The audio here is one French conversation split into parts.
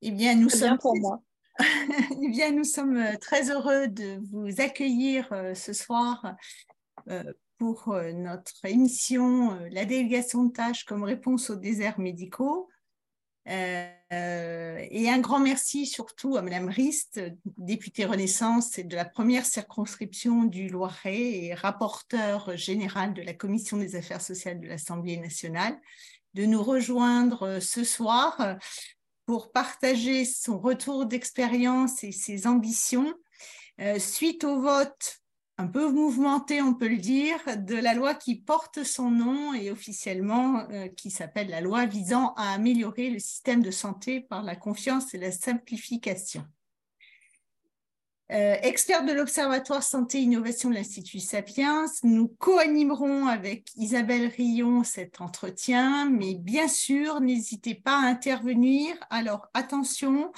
Eh bien, nous sommes pour moi. eh bien, nous sommes très heureux de vous accueillir ce soir pour notre émission La délégation de tâches comme réponse aux déserts médicaux. Euh, et un grand merci surtout à Madame Rist, députée Renaissance et de la première circonscription du Loiret et rapporteur général de la Commission des affaires sociales de l'Assemblée nationale, de nous rejoindre ce soir pour partager son retour d'expérience et ses ambitions euh, suite au vote un peu mouvementé, on peut le dire, de la loi qui porte son nom et officiellement euh, qui s'appelle la loi visant à améliorer le système de santé par la confiance et la simplification. Euh, expert de l'Observatoire Santé et Innovation de l'Institut Sapiens, nous co-animerons avec Isabelle Rion cet entretien, mais bien sûr, n'hésitez pas à intervenir. Alors attention,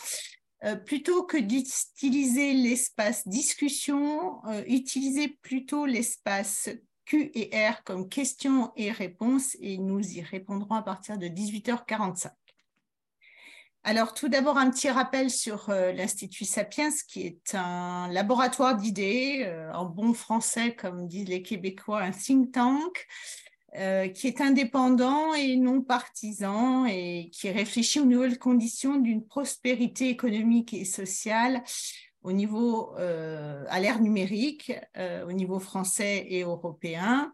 euh, plutôt que d'utiliser l'espace discussion, euh, utilisez plutôt l'espace Q comme questions et réponses et nous y répondrons à partir de 18h45. Alors, tout d'abord, un petit rappel sur euh, l'Institut Sapiens, qui est un laboratoire d'idées, en bon français, comme disent les Québécois, un think tank, euh, qui est indépendant et non partisan et qui réfléchit aux nouvelles conditions d'une prospérité économique et sociale au niveau euh, à l'ère numérique, euh, au niveau français et européen.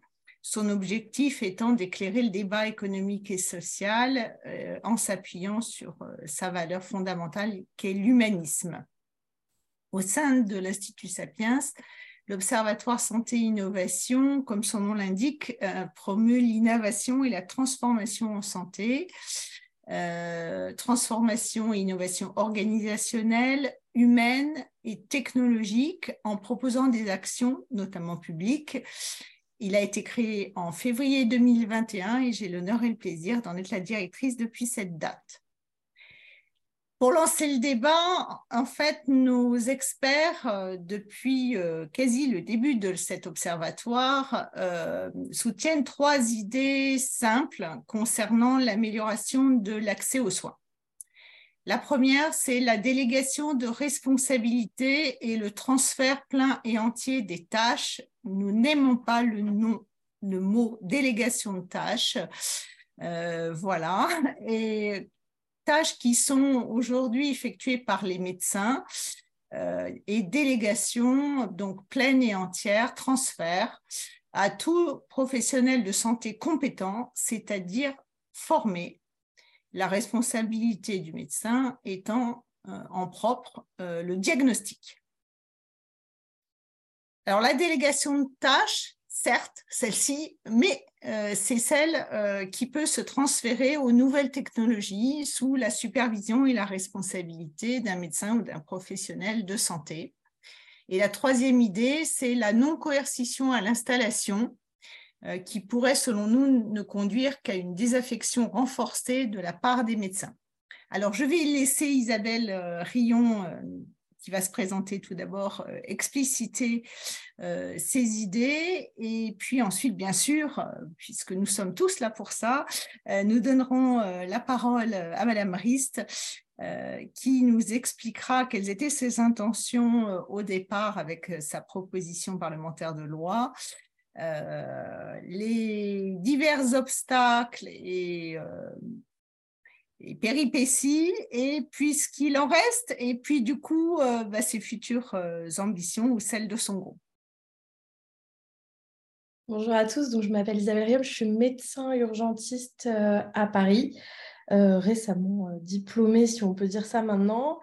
Son objectif étant d'éclairer le débat économique et social en s'appuyant sur sa valeur fondamentale qu'est l'humanisme. Au sein de l'Institut Sapiens, L'Observatoire Santé-Innovation, comme son nom l'indique, euh, promeut l'innovation et la transformation en santé, euh, transformation et innovation organisationnelle, humaine et technologique en proposant des actions, notamment publiques. Il a été créé en février 2021 et j'ai l'honneur et le plaisir d'en être la directrice depuis cette date. Pour lancer le débat, en fait, nos experts, euh, depuis euh, quasi le début de cet observatoire, euh, soutiennent trois idées simples concernant l'amélioration de l'accès aux soins. La première, c'est la délégation de responsabilité et le transfert plein et entier des tâches. Nous n'aimons pas le, nom, le mot délégation de tâches. voilà. Et tâches qui sont aujourd'hui effectuées par les médecins euh, et délégation, donc pleine et entière, transfert à tout professionnel de santé compétent, c'est-à-dire formé, la responsabilité du médecin étant euh, en propre euh, le diagnostic. Alors la délégation de tâches, certes, celle-ci, mais euh, c'est celle euh, qui peut se transférer aux nouvelles technologies sous la supervision et la responsabilité d'un médecin ou d'un professionnel de santé. Et la troisième idée, c'est la non-coercition à l'installation, euh, qui pourrait, selon nous, ne conduire qu'à une désaffection renforcée de la part des médecins. Alors, je vais laisser Isabelle Rion qui va se présenter tout d'abord, euh, expliciter euh, ses idées. Et puis ensuite, bien sûr, euh, puisque nous sommes tous là pour ça, nous donnerons la parole à Madame Rist. qui nous expliquera quelles étaient ses intentions au départ avec sa proposition parlementaire de loi, les divers obstacles et et péripéties, et puis ce qu'il en reste, et puis du coup, euh, bah, ses futures euh, ambitions ou celles de son groupe. Bonjour à tous, donc je m'appelle Isabelle Riom, je suis médecin urgentiste euh, à Paris, récemment diplômée si on peut dire ça maintenant,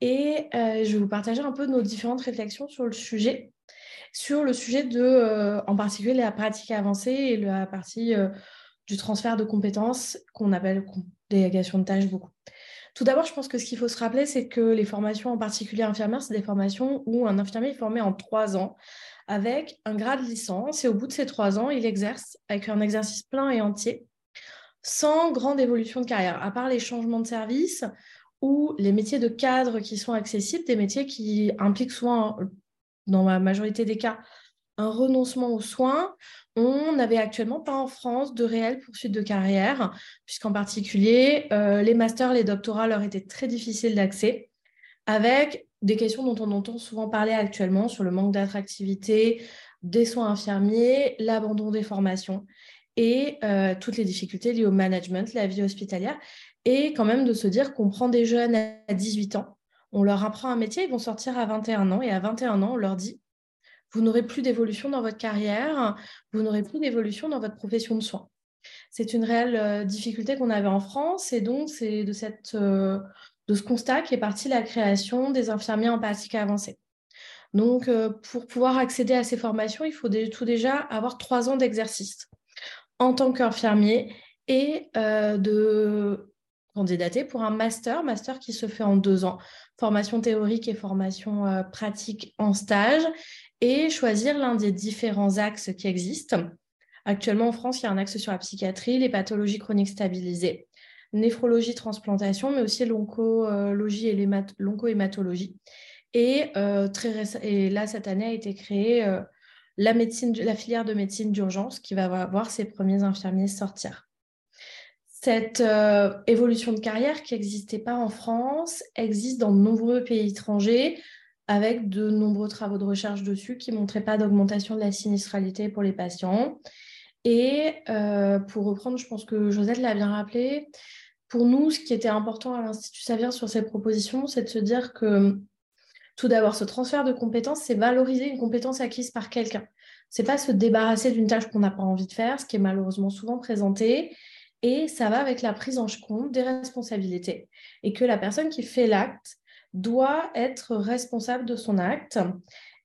et je vais vous partager un peu nos différentes réflexions sur le sujet, sur le sujet de, en particulier la pratique avancée et la partie du transfert de compétences qu'on appelle délégation de tâches beaucoup. Tout d'abord, je pense que ce qu'il faut se rappeler, c'est que les formations, en particulier infirmières, c'est des formations où un infirmier est formé en trois ans avec un grade de licence et au bout de ces trois ans, il exerce avec un exercice plein et entier sans grande évolution de carrière, à part les changements de service ou les métiers de cadre qui sont accessibles, des métiers qui impliquent souvent, dans la majorité des cas, renoncement aux soins, on n'avait actuellement pas en France de réelle poursuite de carrière, puisqu'en particulier, euh, les masters, les doctorats leur étaient très difficiles d'accès, avec des questions dont on entend souvent parler actuellement sur le manque d'attractivité des soins infirmiers, l'abandon des formations et euh, toutes les difficultés liées au management, la vie hospitalière, et quand même de se dire qu'on prend des jeunes à 18 ans, on leur apprend un métier, ils vont sortir à 21 ans, et à 21 ans, on leur dit, vous n'aurez plus d'évolution dans votre carrière, vous n'aurez plus d'évolution dans votre profession de soins. C'est une réelle euh, difficulté qu'on avait en France, et donc c'est de, euh, ce constat qu'est partie la création des infirmiers en pratique avancée. Donc, pour pouvoir accéder à ces formations, il faut tout déjà avoir trois ans d'exercice en tant qu'infirmier et euh, de candidater pour un master, master qui se fait en deux ans, formation théorique et formation euh, pratique en stage, et choisir l'un des différents axes qui existent. Actuellement en France, il y a un axe sur la psychiatrie, les pathologies chroniques stabilisées, néphrologie, transplantation, mais aussi l'oncologie et l'oncohématologie. Et, euh, et là, cette année a été créée la, médecine, la filière de médecine d'urgence qui va voir ses premiers infirmiers sortir. Cette euh, évolution de carrière qui n'existait pas en France existe dans de nombreux pays étrangers avec de nombreux travaux de recherche dessus qui montraient pas d'augmentation de la sinistralité pour les patients. Et euh, pour reprendre, je pense que Josette l'a bien rappelé, pour nous, ce qui était important à l'Institut Savien sur cette proposition, c'est de se dire que tout d'abord, ce transfert de compétences, c'est valoriser une compétence acquise par quelqu'un. C'est pas se débarrasser d'une tâche qu'on n'a pas envie de faire, ce qui est malheureusement souvent présenté. Et ça va avec la prise en compte des responsabilités. Et que la personne qui fait l'acte doit être responsable de son acte.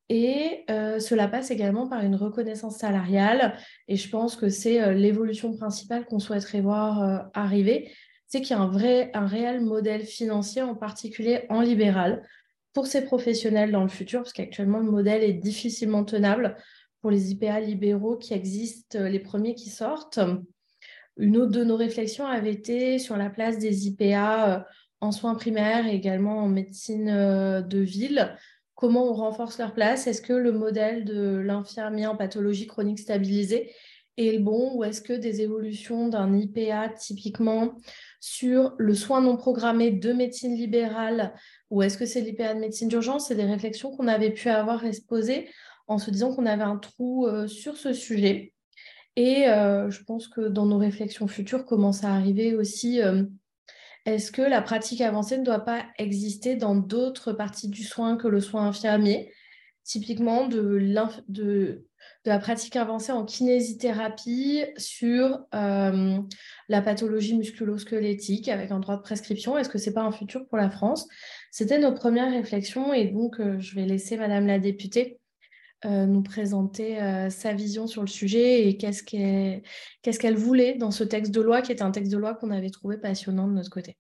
Et euh, cela passe également par une reconnaissance salariale. Et je pense que c'est euh, l'évolution principale qu'on souhaiterait voir euh, arriver. C'est qu'il y a un, vrai, un réel modèle financier, en particulier en libéral, pour ces professionnels dans le futur, parce qu'actuellement, le modèle est difficilement tenable pour les IPA libéraux qui existent, les premiers qui sortent. Une autre de nos réflexions avait été sur la place des IPA en soins primaires et également en médecine euh, de ville. Comment on renforce leur place? Est-ce que le modèle de l'infirmier en pathologie chronique stabilisée est le bon ou est-ce que des évolutions d'un IPA typiquement sur le soin non programmé de médecine libérale ou est-ce que c'est l'IPA de médecine d'urgence? C'est des réflexions qu'on avait pu avoir et se poser en se disant qu'on avait un trou euh, sur ce sujet. Et euh, je pense que dans nos réflexions futures commence à arriver aussi, est-ce que la pratique avancée ne doit pas exister dans d'autres parties du soin que le soin infirmier? Typiquement de, la pratique avancée en kinésithérapie sur euh, la pathologie musculo-squelettique avec un droit de prescription. Est-ce que ce n'est pas un futur pour la France? C'était nos premières réflexions et donc euh, je vais laisser Madame la députée euh, nous présenter sa vision sur le sujet et qu'est-ce qu'elle voulait dans ce texte de loi qui était un texte de loi qu'on avait trouvé passionnant de notre côté.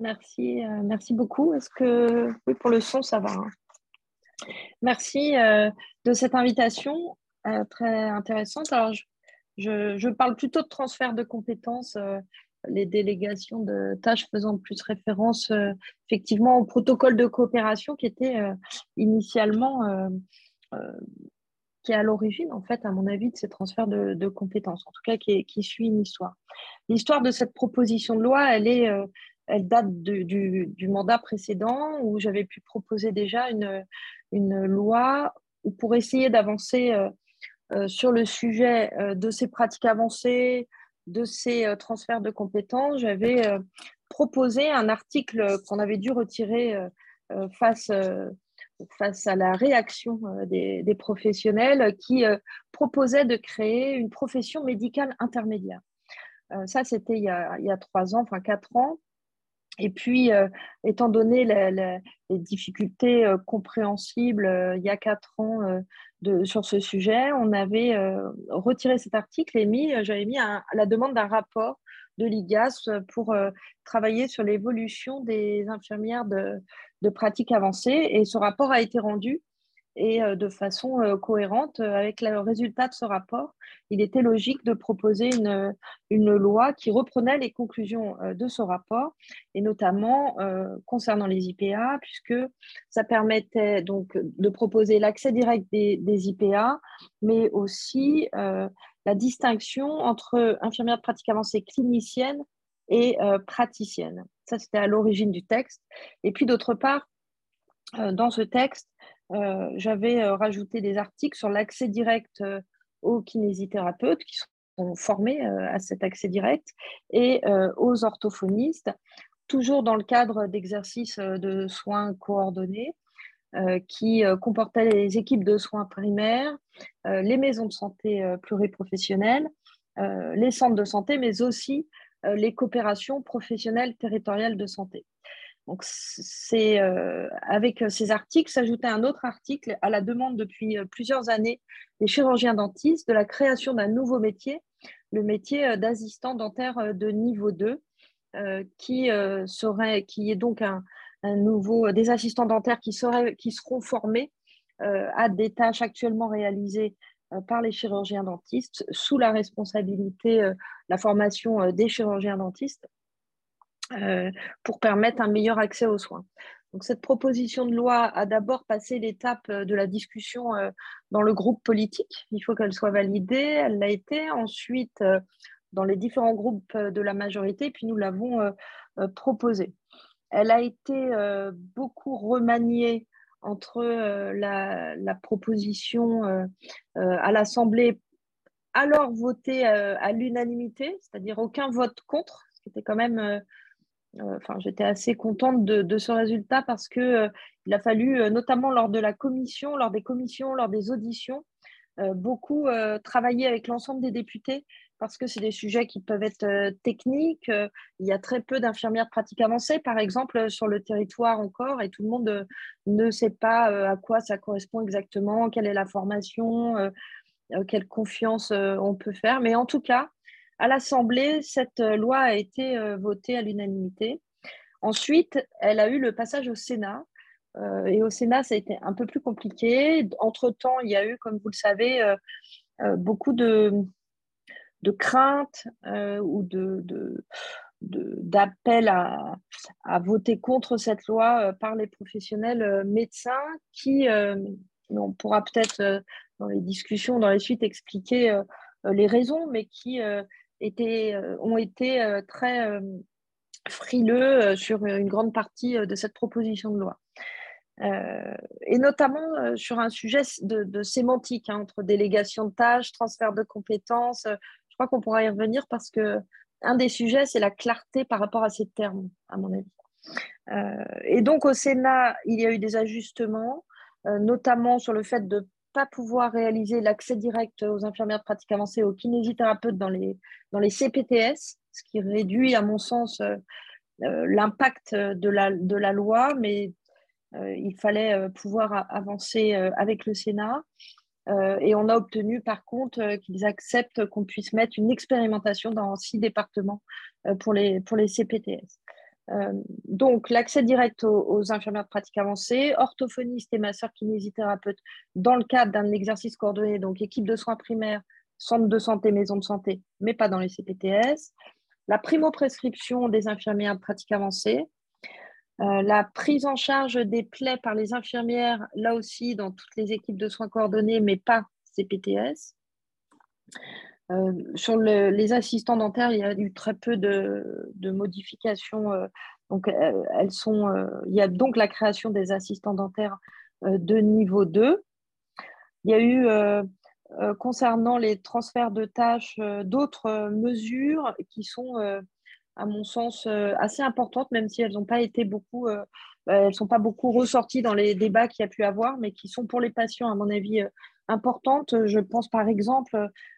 Merci, euh, merci beaucoup. Est-ce que oui pour le son ça va hein. Merci euh, de cette invitation euh, très intéressante. Alors je, parle plutôt de transfert de compétences, les délégations de tâches faisant plus référence effectivement au protocole de coopération qui était initialement qui est à l'origine, en fait, à mon avis, de ces transferts de, compétences, en tout cas qui, suit une histoire. L'histoire de cette proposition de loi, elle est elle date du, mandat précédent où j'avais pu proposer déjà une, une loi pour essayer d'avancer euh, euh, sur le sujet euh, de ces pratiques avancées, de ces transferts de compétences. J'avais proposé un article qu'on avait dû retirer face, face à la réaction des, professionnels qui proposait de créer une profession médicale intermédiaire. ça, c'était il, il, y a trois ans, enfin quatre ans. Et puis, euh, étant donné les difficultés euh, compréhensibles euh, il y a quatre ans sur ce sujet, on avait retiré cet article et mis, j'avais mis la demande d'un rapport de l'IGAS pour travailler sur l'évolution des infirmières de, de pratique avancée. Et ce rapport a été rendu et de façon cohérente avec le résultat de ce rapport, il était logique de proposer une, une loi qui reprenait les conclusions de ce rapport, et notamment concernant les IPA, puisque ça permettait donc de proposer l'accès direct des, des, IPA, mais aussi la distinction entre infirmière de pratique avancée clinicienne et praticienne. Ça, c'était à l'origine du texte. Et puis, d'autre part, dans ce texte, euh, j'avais euh, rajouté des articles sur l'accès direct euh, aux kinésithérapeutes qui sont formés à cet accès direct et aux orthophonistes, toujours dans le cadre d'exercices de soins coordonnés. qui comportaient les équipes de soins primaires, les maisons de santé pluriprofessionnelles, les centres de santé, mais aussi les coopérations professionnelles territoriales de santé. Donc, c'est euh, avec euh, ces articles s'ajoutait un autre article à la demande depuis euh, plusieurs années des chirurgiens dentistes de la création d'un nouveau métier, le métier d'assistant dentaire de niveau 2, qui serait, qui est donc un, nouveau des assistants dentaires qui seraient, qui seront formés à des tâches actuellement réalisées par les chirurgiens dentistes sous la responsabilité, la formation des chirurgiens dentistes euh, pour permettre un meilleur accès aux soins. Donc, cette proposition de loi a d'abord passé l'étape euh, de la discussion euh, dans le groupe politique. Il faut qu'elle soit validée. Elle l'a été. Ensuite, dans les différents groupes de la majorité, puis nous l'avons proposée. Elle a été beaucoup remaniée entre la, proposition à l'Assemblée, alors votée à l'unanimité, c'est-à-dire aucun vote contre, ce qui était quand même enfin, j'étais assez contente de, ce résultat parce que euh, il a fallu, euh, notamment lors de la commission, lors des commissions, lors des auditions, beaucoup travailler avec l'ensemble des députés parce que c'est des sujets qui peuvent être techniques. il y a très peu d'infirmières de pratique avancée, par exemple, sur le territoire encore, et tout le monde ne sait pas à quoi ça correspond exactement, quelle est la formation, quelle confiance on peut faire. Mais en tout cas, à l'Assemblée, cette euh, loi a été euh, votée à l'unanimité. Ensuite, elle a eu le passage au Sénat. Euh, et au Sénat, ça a été un peu plus compliqué. Entre-temps, il y a eu, comme vous le savez, beaucoup de, de craintes ou de, d'appels à, à, voter contre cette loi par les professionnels médecins qui, on pourra peut-être dans les discussions, dans les suites, expliquer les raisons, mais qui euh, ont été euh, très euh, frileux sur une grande partie de cette proposition de loi. et notamment sur un sujet de, sémantique hein, entre délégation de tâches, transfert de compétences. je crois qu'on pourra y revenir parce que un des sujets, c'est la clarté par rapport à ces termes, à mon avis. et donc au Sénat, il y a eu des ajustements, notamment sur le fait de pas pouvoir réaliser l'accès direct aux infirmières de pratique avancée, aux kinésithérapeutes dans les, dans les CPTS, ce qui réduit, à mon sens, euh, euh, l'impact de la, de la loi, mais euh, il fallait pouvoir avancer avec le Sénat. et on a obtenu, par contre, qu'ils acceptent qu'on puisse mettre une expérimentation dans six départements pour, les, pour les CPTS. Euh, donc, l'accès direct aux, infirmières de pratique avancée, orthophonistes et masseurs kinésithérapeutes dans le cadre d'un exercice coordonné, donc équipe de soins primaires, centre de santé, maison de santé, mais pas dans les CPTS. La primo-prescription des infirmières de pratique avancée. Euh, la prise en charge des plaies par les infirmières, là aussi dans toutes les équipes de soins coordonnés, mais pas CPTS. Euh, sur les assistants dentaires, il y a eu très peu de, modifications. Euh, donc, euh, il y a donc la création des assistants dentaires de niveau 2. Il y a eu, concernant les transferts de tâches, d'autres mesures qui sont, à mon sens, assez importantes, même si elles n'ont pas été beaucoup, elles sont pas beaucoup ressorties dans les débats qu'il y a pu avoir, mais qui sont pour les patients, à mon avis, Je pense par exemple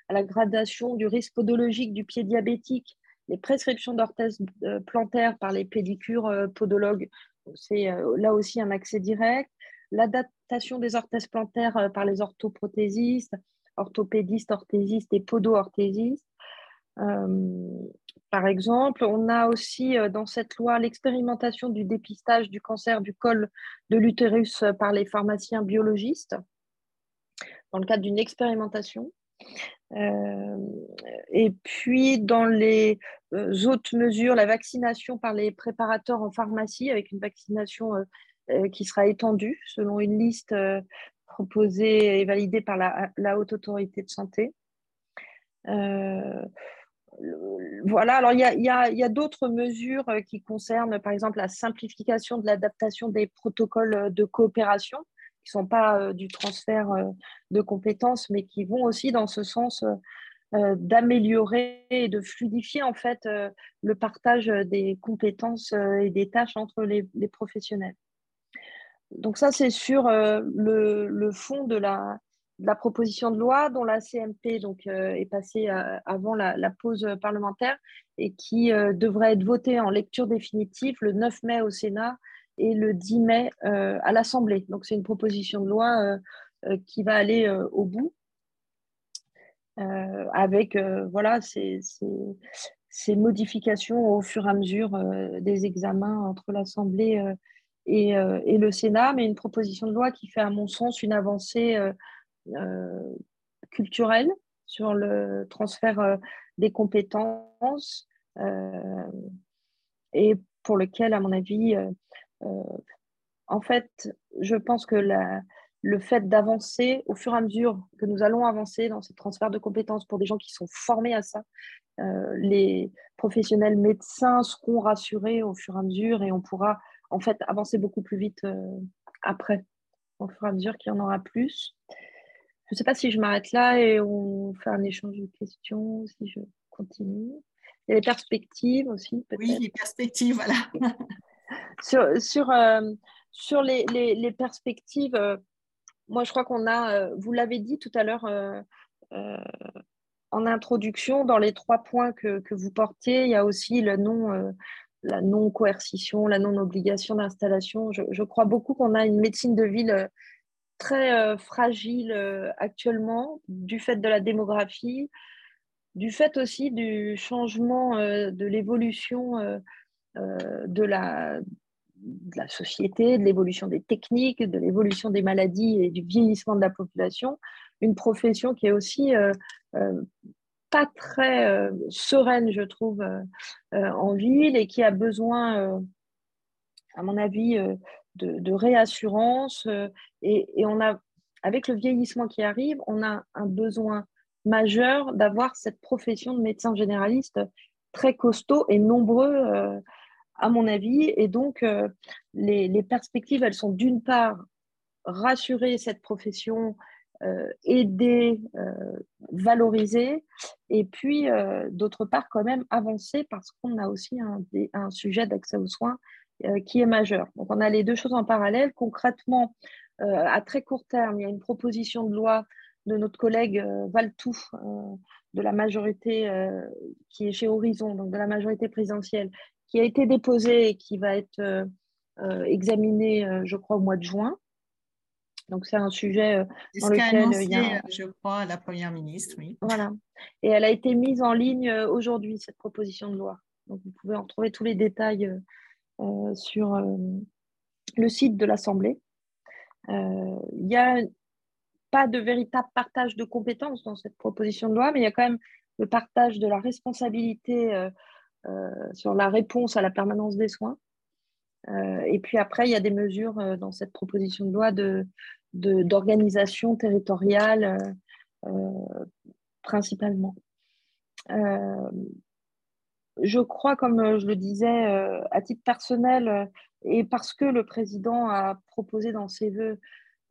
à la gradation du risque podologique du pied diabétique, les prescriptions d'orthèses euh, plantaires par les pédicures euh, podologues, c'est euh, là aussi un accès direct. L'adaptation des orthèses plantaires par les orthoprothésistes, orthopédistes, orthésistes et podo-orthésistes. par exemple, on a aussi dans cette loi l'expérimentation du dépistage du cancer du col de l'utérus par les pharmaciens biologistes dans le cadre d'une expérimentation. et puis, dans les autres mesures, la vaccination par les préparateurs en pharmacie, avec une vaccination qui sera étendue selon une liste proposée et validée par la, Haute Autorité de Santé. Euh, voilà, alors il y a, d'autres mesures euh, qui concernent, par exemple, la simplification de l'adaptation des protocoles euh, de coopération, qui ne sont pas du transfert de compétences, mais qui vont aussi dans ce sens d'améliorer et de fluidifier en fait le partage des compétences et des tâches entre les, professionnels. Donc ça, c'est sur le, fond de la, proposition de loi dont la CMP donc, euh, est passée euh, avant la, pause parlementaire et qui euh, devrait être votée en lecture définitive le 9 mai au Sénat et le 10 mai à l'Assemblée. Donc c'est une proposition de loi qui va aller au bout avec voilà, ces, ces, modifications au fur et à mesure des examens entre l'Assemblée et, et, le Sénat, mais une proposition de loi qui fait à mon sens une avancée euh, culturel sur le transfert euh, des compétences euh, et pour lequel, à mon avis, en fait, je pense que le fait d'avancer au fur et à mesure que nous allons avancer dans ce transfert de compétences pour des gens qui sont formés à ça, les professionnels médecins seront rassurés au fur et à mesure et on pourra en fait avancer beaucoup plus vite après, au fur et à mesure qu'il y en aura plus. Je ne sais pas si je m'arrête là et on fait un échange de questions, si je continue. Il y a les perspectives aussi, peut-être. Oui, les perspectives, voilà. sur sur, euh, sur les, les, perspectives, euh, moi, je crois qu'on a, euh, vous l'avez dit tout à l'heure en introduction, dans les trois points que, que, vous portiez, il y a aussi non, la non-coercition, la non-obligation d'installation. Je, je, crois beaucoup qu'on a une médecine de ville très fragile actuellement du fait de la démographie, du fait aussi du changement de l'évolution de la, de la société, de l'évolution des techniques, de l'évolution des maladies et du vieillissement de la population, une profession qui est aussi pas très sereine, je trouve, en ville et qui a besoin, à mon avis, de, réassurance. Euh, et, on a, avec le vieillissement qui arrive, on a un besoin majeur d'avoir cette profession de médecin généraliste très costaud et nombreux, euh, à mon avis. Et donc, euh, les, perspectives, elles sont d'une part rassurer cette profession, aider, valoriser, et puis d'autre part quand même avancer parce qu'on a aussi un, sujet d'accès aux soins euh, qui est majeur. Donc, on a les deux choses en parallèle. Concrètement, euh, à très court terme, il y a une proposition de loi de notre collègue euh, Valtou de la majorité qui est chez Horizon, donc de la majorité présidentielle, qui a été déposée et qui va être examinée, je crois, au mois de juin. Donc, c'est un sujet dans lequel il y a. Je crois, la Première ministre, oui. Voilà. Et elle a été mise en ligne aujourd'hui, cette proposition de loi. Donc, vous pouvez en retrouver tous les détails euh, sur euh, le site de l'Assemblée. Euh, il n'y a pas de véritable partage de compétences dans cette proposition de loi, mais il y a quand même le partage de la responsabilité sur la réponse à la permanence des soins. et puis après, il y a des mesures dans cette proposition de loi d'organisation territoriale principalement je crois, comme euh, je le disais, euh, à titre personnel, euh, et parce que le président a proposé dans ses voeux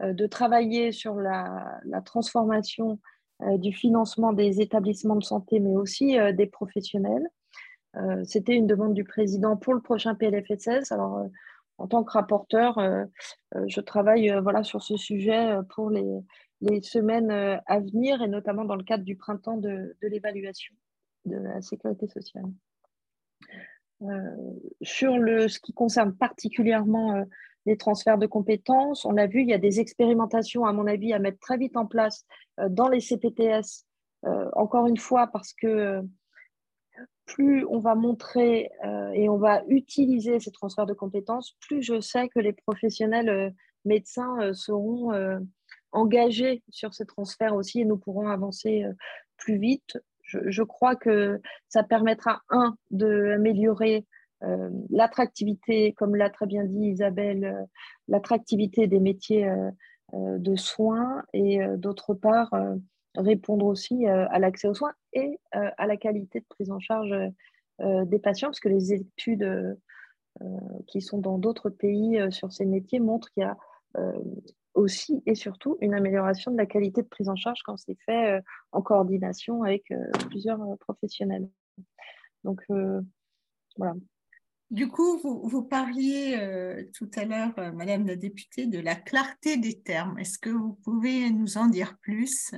de travailler sur la, transformation du financement des établissements de santé, mais aussi des professionnels. C'était une demande du président pour le prochain PLFSS. Alors, en tant que rapporteur, je travaille voilà, sur ce sujet pour les, semaines à venir, et notamment dans le cadre du printemps de, de l'évaluation de la sécurité sociale. Euh, sur le, ce qui concerne particulièrement euh, les transferts de compétences, on a vu, il y a des expérimentations, à mon avis, à mettre très vite en place euh, dans les CPTS, encore une fois, parce que plus on va montrer et on va utiliser ces transferts de compétences, plus je sais que les professionnels médecins seront engagés sur ce transfert aussi et nous pourrons avancer plus vite. Je, crois que ça permettra, un, d'améliorer l'attractivité, comme l'a très bien dit Isabelle, l'attractivité des métiers de soins et d'autre part, répondre aussi à l'accès aux soins et à la qualité de prise en charge des patients, parce que les études qui sont dans d'autres pays sur ces métiers montrent qu'il y a aussi et surtout une amélioration de la qualité de prise en charge quand c'est fait en coordination avec plusieurs professionnels. Donc voilà. Du coup, vous, vous parliez tout à l'heure, Madame la députée, de la clarté des termes. Est-ce que vous pouvez nous en dire plus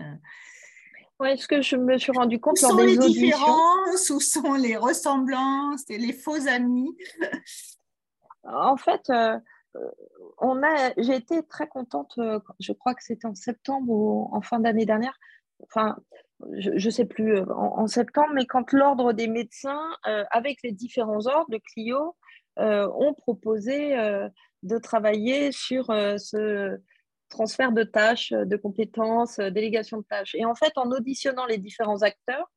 oui, ce que je me suis rendu compte où lors sont des les auditions? différences, où sont les ressemblances et les faux amis? En fait, euh, on a, j'ai été très contente, euh, je crois que c'était en septembre ou en fin d'année dernière, enfin, je ne sais plus, euh, en, septembre, mais quand l'ordre des médecins, avec les différents ordres, le Clio, ont proposé de travailler sur ce transfert de tâches, euh, de compétences, euh, délégation de tâches. Et en fait, en auditionnant les différents acteurs,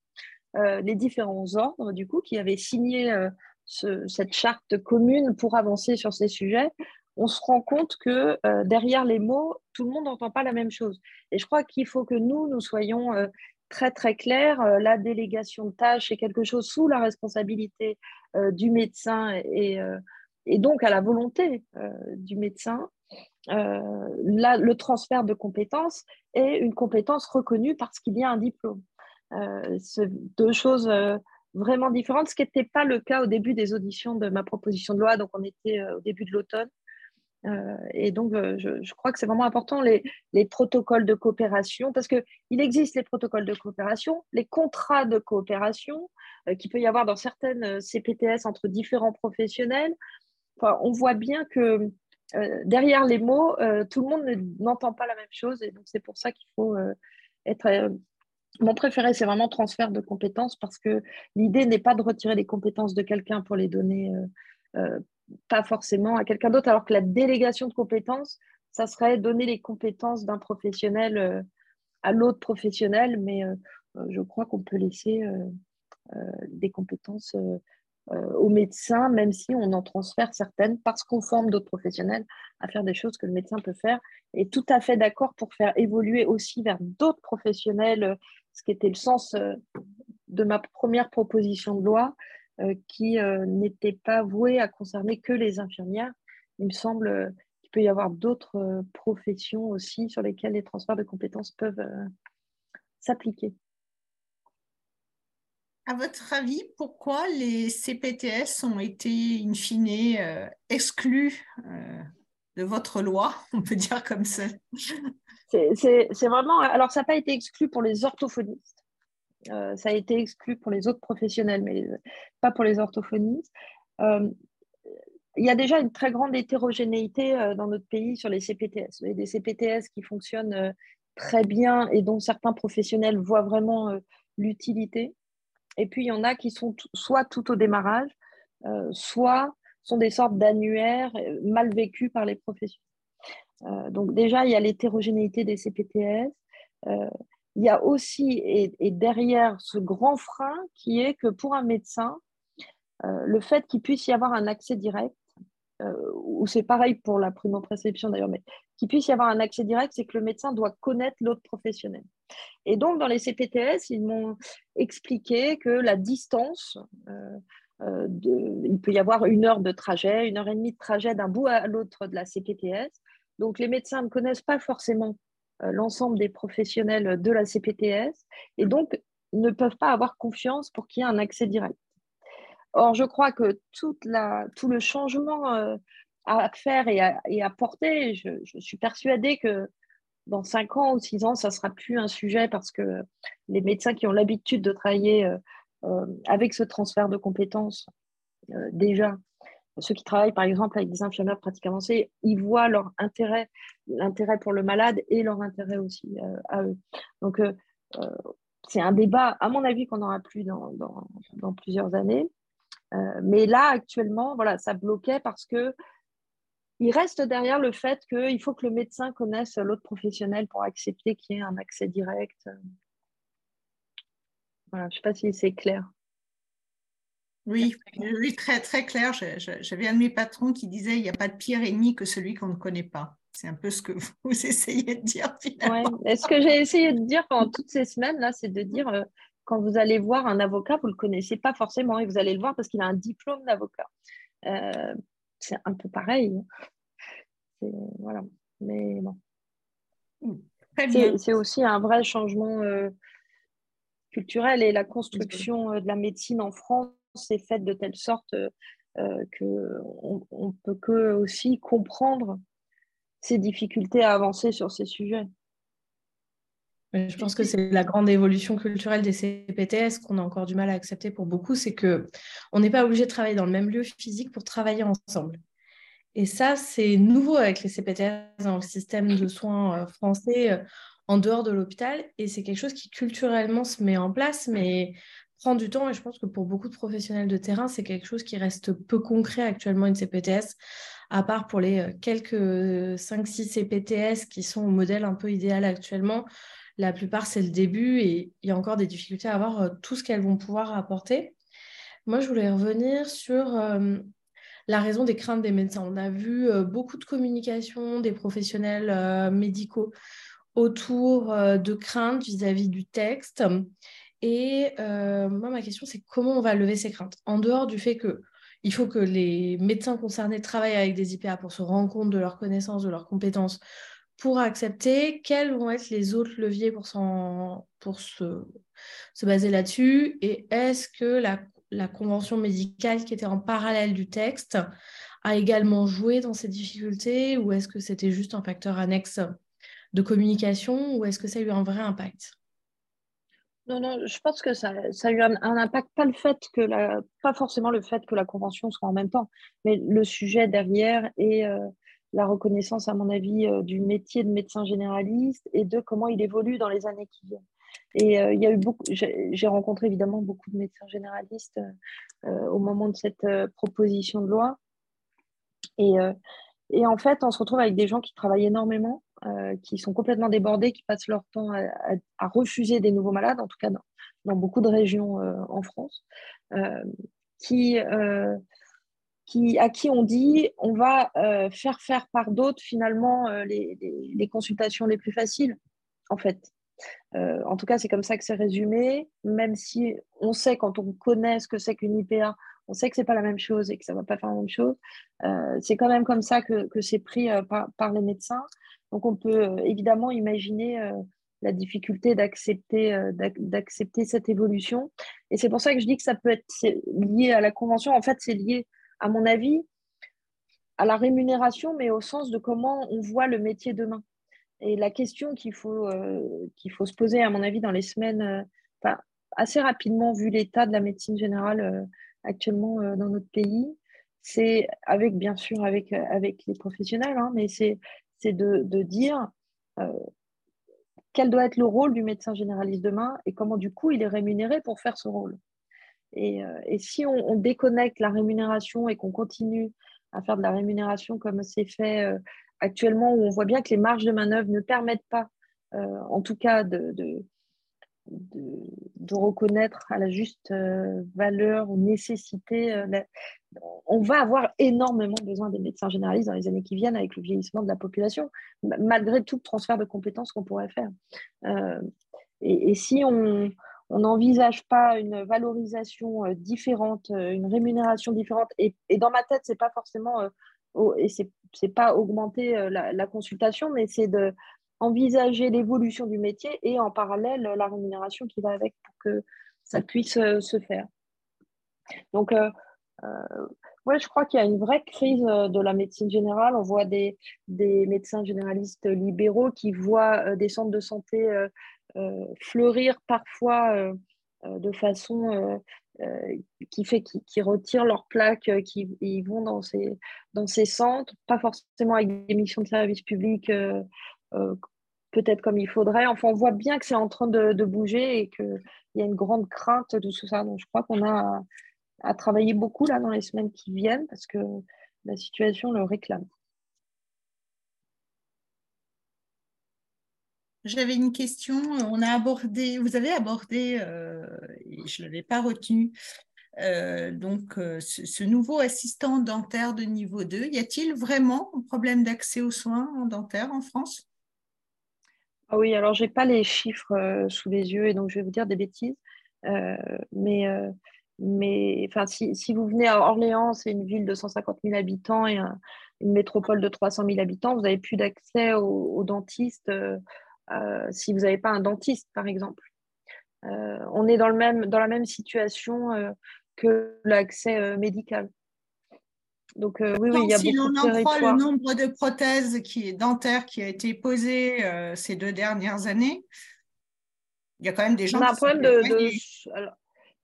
euh, les différents ordres, du coup, qui avaient signé cette charte commune pour avancer sur ces sujets, on se rend compte que derrière les mots, tout le monde n'entend pas la même chose. Et je crois qu'il faut que nous, nous soyons très, très clairs. la délégation de tâches est quelque chose sous la responsabilité du médecin et, et, donc à la volonté du médecin. Euh, le transfert de compétences est une compétence reconnue parce qu'il y a un diplôme. Euh, deux choses euh, vraiment différentes, ce qui n'était pas le cas au début des auditions de ma proposition de loi, donc on était au début de l'automne. Et donc, je, crois que c'est vraiment important les, les, protocoles de coopération, parce qu'il existe les protocoles de coopération, les contrats de coopération, qu'il peut y avoir dans certaines CPTS entre différents professionnels. Enfin, on voit bien que euh, derrière les mots, euh, tout le monde n'entend pas la même chose. Et donc, c'est pour ça qu'il faut euh, être. Mon préféré, c'est vraiment transfert de compétences parce que l'idée n'est pas de retirer les compétences de quelqu'un pour les donner pas forcément à quelqu'un d'autre, alors que la délégation de compétences, ça serait donner les compétences d'un professionnel à l'autre professionnel, mais je crois qu'on peut laisser des compétences euh, aux médecins, même si on en transfère certaines parce qu'on forme d'autres professionnels à faire des choses que le médecin peut faire. Et tout à fait d'accord pour faire évoluer aussi vers d'autres professionnels, euh, ce qui était le sens euh, de ma première proposition de loi, qui n'était pas vouée à concerner que les infirmières. Il me semble qu'il peut y avoir d'autres professions aussi sur lesquelles les transferts de compétences peuvent s'appliquer. À votre avis, pourquoi les CPTS ont été, in fine, euh, exclus euh, de votre loi, on peut dire comme ça? C'est vraiment. Alors, ça n'a pas été exclu pour les orthophonistes. Euh, ça a été exclu pour les autres professionnels, mais pas pour les orthophonistes. il y a déjà une très grande hétérogénéité dans notre pays sur les CPTS. Il y a des CPTS qui fonctionnent très bien et dont certains professionnels voient vraiment l'utilité. Et puis, il y en a qui sont soit tout au démarrage, euh, soit sont des sortes d'annuaires euh, mal vécus par les professionnels. Euh, donc déjà, il y a l'hétérogénéité des CPTS. Il y a aussi, et, derrière ce grand frein, qui est que pour un médecin, le fait qu'il puisse y avoir un accès direct, ou c'est pareil pour la primo-préception d'ailleurs, mais qu'il puisse y avoir un accès direct, c'est que le médecin doit connaître l'autre professionnel. Et donc, dans les CPTS, ils m'ont expliqué que la distance, euh, euh, il peut y avoir une heure de trajet, une heure et demie de trajet d'un bout à l'autre de la CPTS. Donc, les médecins ne connaissent pas forcément euh, l'ensemble des professionnels de la CPTS et donc ne peuvent pas avoir confiance pour qu'il y ait un accès direct. Or, je crois que tout le changement à faire et à, porter, je, je, suis persuadée que dans 5 ans ou 6 ans, ça ne sera plus un sujet parce que les médecins qui ont l'habitude de travailler euh, euh, avec ce transfert de compétences, euh, déjà, ceux qui travaillent par exemple avec des infirmières pratiques avancées, ils voient leur intérêt, l'intérêt pour le malade et leur intérêt aussi à eux. Donc, c'est un débat, à mon avis, qu'on n'aura plus dans, dans, dans, plusieurs années. mais là, actuellement, voilà, ça bloquait parce que il reste derrière le fait qu'il faut que le médecin connaisse l'autre professionnel pour accepter qu'il y ait un accès direct. Voilà, je ne sais pas si c'est clair. Oui, oui, très, très clair. J'avais un de mes patrons qui disait il n'y a pas de pire ennemi que celui qu'on ne connaît pas. C'est un peu ce que vous essayez de dire finalement. Ouais. Ce que j'ai essayé de dire pendant toutes ces semaines, là, c'est de dire euh, quand vous allez voir un avocat, vous ne le connaissez pas forcément et vous allez le voir parce qu'il a un diplôme d'avocat. Euh, c'est un peu pareil. Voilà. Mais bon. C'est aussi un vrai changement euh, culturel et la construction de la médecine en France est faite de telle sorte euh, qu'on on peut que aussi comprendre ces difficultés à avancer sur ces sujets. Je pense que c'est la grande évolution culturelle des CPTS qu'on a encore du mal à accepter pour beaucoup, c'est que on n'est pas obligé de travailler dans le même lieu physique pour travailler ensemble. Et ça, c'est nouveau avec les CPTS dans le système de soins euh, français euh, en dehors de l'hôpital. Et c'est quelque chose qui culturellement se met en place, mais prend du temps et je pense que pour beaucoup de professionnels de terrain, c'est quelque chose qui reste peu concret actuellement une CPTS, à part pour les euh, quelques 5-6 CPTS qui sont au modèle un peu idéal actuellement. La plupart, c'est le début et il y a encore des difficultés à voir euh, tout ce qu'elles vont pouvoir apporter. Moi, je voulais revenir sur euh, la raison des craintes des médecins. On a vu beaucoup de communication des professionnels médicaux autour de craintes vis-à-vis -vis du texte. Et euh, moi, ma question, c'est comment on va lever ces craintes? En dehors du fait que il faut que les médecins concernés travaillent avec des IPA pour se rendre compte de leurs connaissances, de leurs compétences, pour accepter quels vont être les autres leviers pour, pour se, se baser là-dessus? Et est-ce que la, la, convention médicale qui était en parallèle du texte a également joué dans ces difficultés? Ou est-ce que c'était juste un facteur annexe de communication? Ou est-ce que ça a eu un vrai impact? Non, non, je pense que ça, ça a eu un, impact, pas le fait que la, pas forcément le fait que la convention soit en même temps, mais le sujet derrière et euh, la reconnaissance, à mon avis, euh, du métier de médecin généraliste et de comment il évolue dans les années qui viennent. Et euh, il y a eu beaucoup, j'ai rencontré évidemment beaucoup de médecins généralistes au moment de cette proposition de loi. Et, et en fait, on se retrouve avec des gens qui travaillent énormément euh, qui sont complètement débordés, qui passent leur temps à, refuser des nouveaux malades, en tout cas dans, beaucoup de régions euh, en France, euh, qui, à qui on dit on va faire faire par d'autres finalement les, les, consultations les plus faciles, en fait. en tout cas, c'est comme ça que c'est résumé, même si on sait quand on connaît ce que c'est qu'une IPA, on sait que c'est pas la même chose et que ça va pas faire la même chose. c'est quand même comme ça que, que c'est pris par, par, les médecins. Donc on peut euh, évidemment imaginer euh, la difficulté d'accepter euh, d'accepter cette évolution. Et c'est pour ça que je dis que ça peut être lié à la convention. En fait, c'est lié, à mon avis, à la rémunération, mais au sens de comment on voit le métier demain. Et la question qu'il faut, qu'il faut se poser, à mon avis, dans les semaines, assez rapidement, vu l'état de la médecine générale actuellement dans notre pays, c'est avec, bien sûr, avec, avec les professionnels, hein, mais c'est c'est de, dire euh, quel doit être le rôle du médecin généraliste demain et comment du coup il est rémunéré pour faire ce rôle. Et, euh, si on, déconnecte la rémunération et qu'on continue à faire de la rémunération comme c'est fait euh, actuellement, où on voit bien que les marges de manœuvre ne permettent pas, en tout cas, de, de, reconnaître à la juste valeur ou nécessité on va avoir énormément besoin des médecins généralistes dans les années qui viennent avec le vieillissement de la population, malgré tout le transfert de compétences qu'on pourrait faire. Euh, et, si on n'envisage pas une valorisation euh, différente, euh, une rémunération différente, et, dans ma tête, c'est pas forcément, et c'est pas augmenter la, consultation, mais c'est de envisager l'évolution du métier et en parallèle la rémunération qui va avec pour que ça puisse se faire. Donc, euh, ouais, je crois qu'il y a une vraie crise euh, de la médecine générale. On voit des, médecins généralistes libéraux qui voient euh, des centres de santé fleurir parfois de façon qui fait qu'ils retirent leurs plaques, qui ils vont dans ces, dans ces centres, pas forcément avec des missions de service public, euh, peut-être comme il faudrait. Enfin, on voit bien que c'est en train de, bouger et qu'il y a une grande crainte de tout ça. Donc, je crois qu'on a à, travailler beaucoup là dans les semaines qui viennent parce que la situation le réclame. J'avais une question. On a abordé, vous avez abordé, euh, et je ne l'avais pas retenu, euh, donc ce, ce, nouveau assistant dentaire de niveau 2. Y a-t-il vraiment un problème d'accès aux soins en dentaire en France? Ah Oui, alors je n'ai pas les chiffres sous les yeux et donc je vais vous dire des bêtises. mais mais enfin, si, vous venez à Orléans, c'est une ville de 150 000 habitants et une métropole de 300 000 habitants, vous n'avez plus d'accès aux, dentistes euh, si vous n'avez pas un dentiste, par exemple. Euh, on est dans, le même, dans la même situation euh, que l'accès médical. Donc, oui, oui, il y a si l'on en croit le nombre de prothèses qui est dentaires qui a été posé ces deux dernières années, il y a quand même des gens. On a un problème de,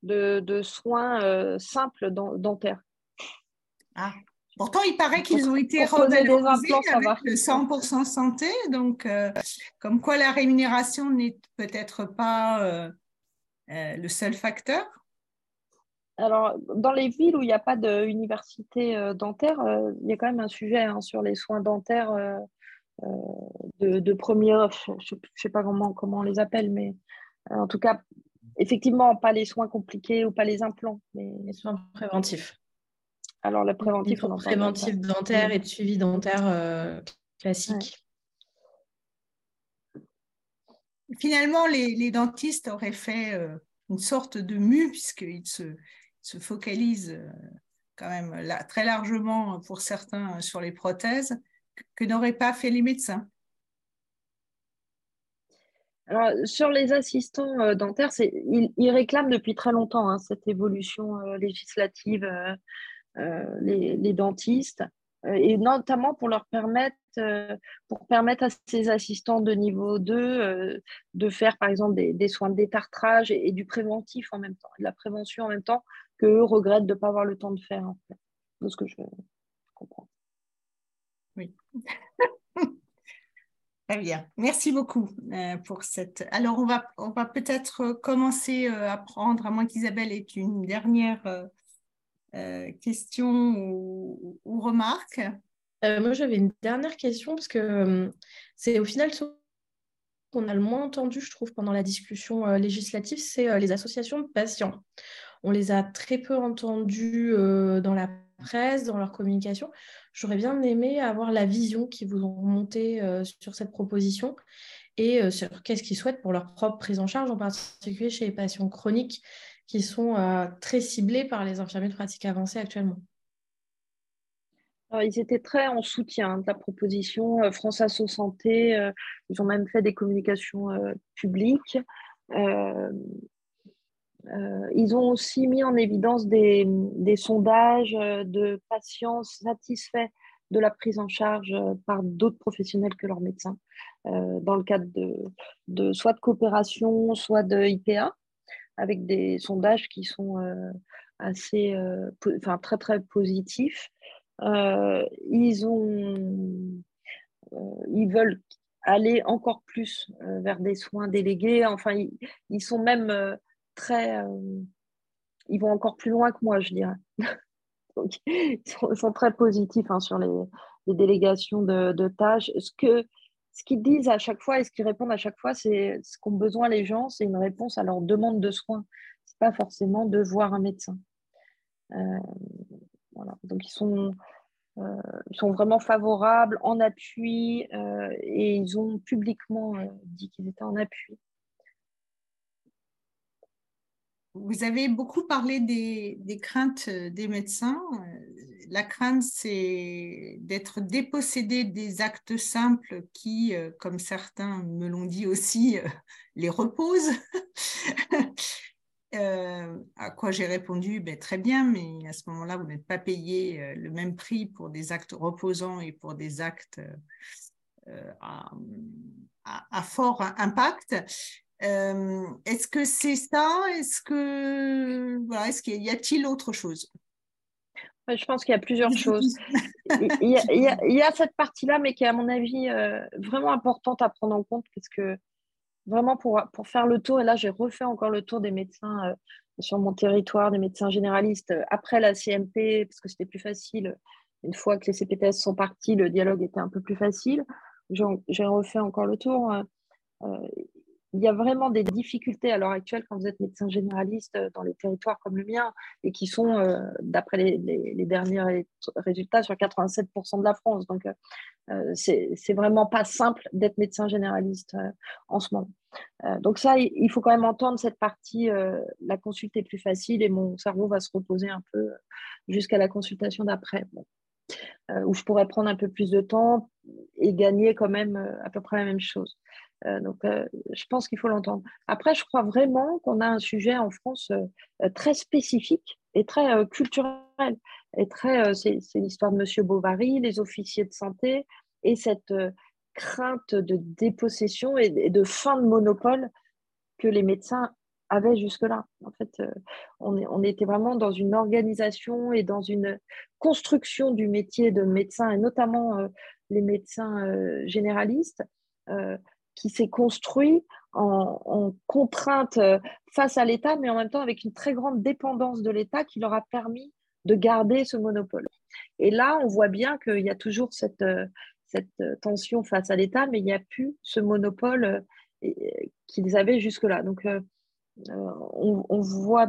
de, de, soins simples dentaires. Ah, Pourtant, il paraît qu'ils ont été revalorisés avec le 100% santé, donc euh, comme quoi la rémunération n'est peut-être pas euh, euh, le seul facteur. Alors, dans les villes où il n'y a pas d'université dentaire, il y a quand même un sujet hein, sur les soins dentaires de, de premier, je ne sais pas comment, comment on les appelle, mais en tout cas, effectivement, pas les soins compliqués ou pas les implants, mais les soins préventifs. Alors, le préventif, on préventif dentaire et de suivi dentaire euh, classique. Finalement, les, dentistes auraient fait euh, une sorte de mue, puisqu'ils se, se focalisent euh, quand même très largement pour certains sur les prothèses, que, n'auraient pas fait les médecins. Alors, sur les assistants dentaires, ils, réclament depuis très longtemps hein, cette évolution législative euh, les, dentistes, euh, et notamment pour leur permettre, euh, pour permettre à ces assistants de niveau 2 de faire par exemple des, soins de détartrage et, du préventif en même temps, de la prévention en même temps, qu'eux regrettent de ne pas avoir le temps de faire, en fait, de ce que je comprends. Oui. Très bien, merci beaucoup pour cette. Alors, on va, on va peut-être commencer à prendre, à moins qu'Isabelle ait une dernière euh, questions ou, remarques euh, Moi, j'avais une dernière question parce que euh, c'est au final ce qu'on a le moins entendu, je trouve, pendant la discussion législative, c'est les associations de patients. On les a très peu entendues dans la presse, dans leur communication. J'aurais bien aimé avoir la vision qui vous ont monté sur cette proposition et sur qu'est-ce qu'ils souhaitent pour leur propre prise en charge, en particulier chez les patients chroniques qui sont euh, très ciblés par les infirmiers de pratique avancée actuellement ils étaient très en soutien de la proposition. Euh, France Asso Santé, euh, ils ont même fait des communications publiques. Ils ont aussi mis en évidence des, sondages de patients satisfaits de la prise en charge par d'autres professionnels que leurs médecins, dans le cadre de, soit de coopération, soit de IPA avec des sondages qui sont euh, assez, euh, enfin, très très positifs. Euh, ils, ont, ils veulent aller encore plus vers des soins délégués. Enfin, ils, sont même très. ils vont encore plus loin que moi, je dirais. ils, sont, très positifs hein, sur les, délégations de, tâches. Ce que ce qu'ils disent à chaque fois et ce qu'ils répondent à chaque fois, c'est ce qu'ont besoin les gens, c'est une réponse à leur demande de soins. Ce n'est pas forcément de voir un médecin. Euh, voilà. Donc, ils sont, euh, sont vraiment favorables, en appui, euh, et ils ont publiquement dit qu'ils étaient en appui. Vous avez beaucoup parlé des, craintes des médecins la crainte, c'est d'être dépossédé des actes simples qui, euh, comme certains me l'ont dit aussi, euh, les reposent. Euh, à quoi j'ai répondu, ben, très bien, mais à ce moment-là, vous n'êtes pas payé le même prix pour des actes reposants et pour des actes à, fort impact. Est-ce que c'est ça? Est-ce que voilà, est-ce qu'il y a-t-il autre chose? Je pense qu'il y a plusieurs choses. Il y a, cette partie-là, mais qui est, à mon avis, euh, vraiment importante à prendre en compte, parce que vraiment, pour, pour faire le tour, et là, j'ai refait encore le tour des médecins euh, sur mon territoire, des médecins généralistes, euh, après la CMP, parce que c'était plus facile. Une fois que les CPTS sont partis, le dialogue était un peu plus facile. J'ai refait encore le tour. Il y a vraiment des difficultés à l'heure actuelle quand vous êtes médecin généraliste dans les territoires comme le mien et qui sont, d'après les, derniers résultats, sur 87% de la France. Donc, euh, c'est vraiment pas simple d'être médecin généraliste en ce moment. donc ça, il faut quand même entendre cette partie, la consulte est plus facile et mon cerveau va se reposer un peu jusqu'à la consultation d'après. où je pourrais prendre un peu plus de temps et gagner quand même à peu près la même chose. Euh, donc, euh, je pense qu'il faut l'entendre. Après, je crois vraiment qu'on a un sujet en France euh, très spécifique et très culturel. Et très, c'est, l'histoire de Monsieur Bovary, les officiers de santé et cette crainte de dépossession et, de fin de monopole que les médecins avaient jusque-là. En fait, on, on, était vraiment dans une organisation et dans une construction du métier de médecin, et notamment les médecins généralistes, qui s'est construit en, contrainte euh, face à l'État, mais en même temps avec une très grande dépendance de l'État qui leur a permis de garder ce monopole. Et là, on voit bien qu'il y a toujours cette, euh, euh, tension face à l'État, mais il n'y a plus ce monopole qu'ils avaient jusque-là. Donc, on, voit,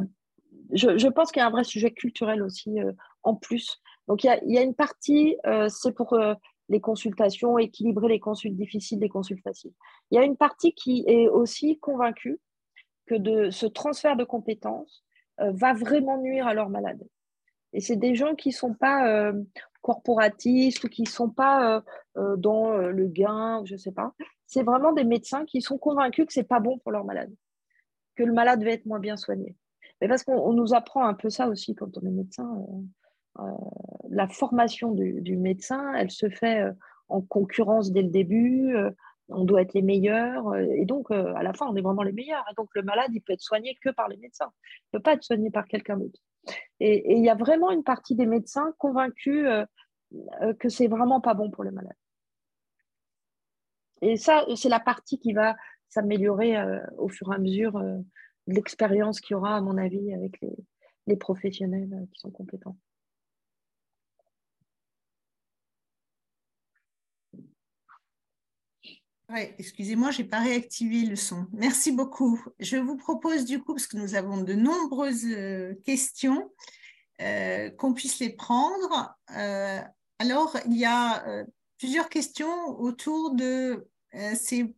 je, pense qu'il y a un vrai sujet culturel aussi en plus. Donc, il y a une partie, c'est pour les consultations, équilibrer les consultes difficiles, les consultes faciles. Il y a une partie qui est aussi convaincue que de, ce transfert de compétences euh, va vraiment nuire à leurs malades. Et c'est des gens qui ne sont pas euh, corporatistes ou qui ne sont pas euh, dans le gain, je ne sais pas. C'est vraiment des médecins qui sont convaincus que ce n'est pas bon pour leurs malades, que le malade va être moins bien soigné. Mais parce qu'on nous apprend un peu ça aussi quand on est médecin. Euh, la formation du, médecin, elle se fait euh, en concurrence dès le début. Euh, on doit être les meilleurs. Et donc, à la fin, on est vraiment les meilleurs. Et donc, le malade, il peut être soigné que par les médecins. Il ne peut pas être soigné par quelqu'un d'autre. Et il y a vraiment une partie des médecins convaincus que c'est vraiment pas bon pour les malades. Et ça, c'est la partie qui va s'améliorer au fur et à mesure de l'expérience qu'il y aura, à mon avis, avec les professionnels qui sont compétents. Excusez-moi, je n'ai pas réactivé le son. Merci beaucoup. Je vous propose du coup, parce que nous avons de nombreuses euh, questions, euh, qu'on puisse les prendre. Euh, alors, il y a plusieurs questions autour de... c'est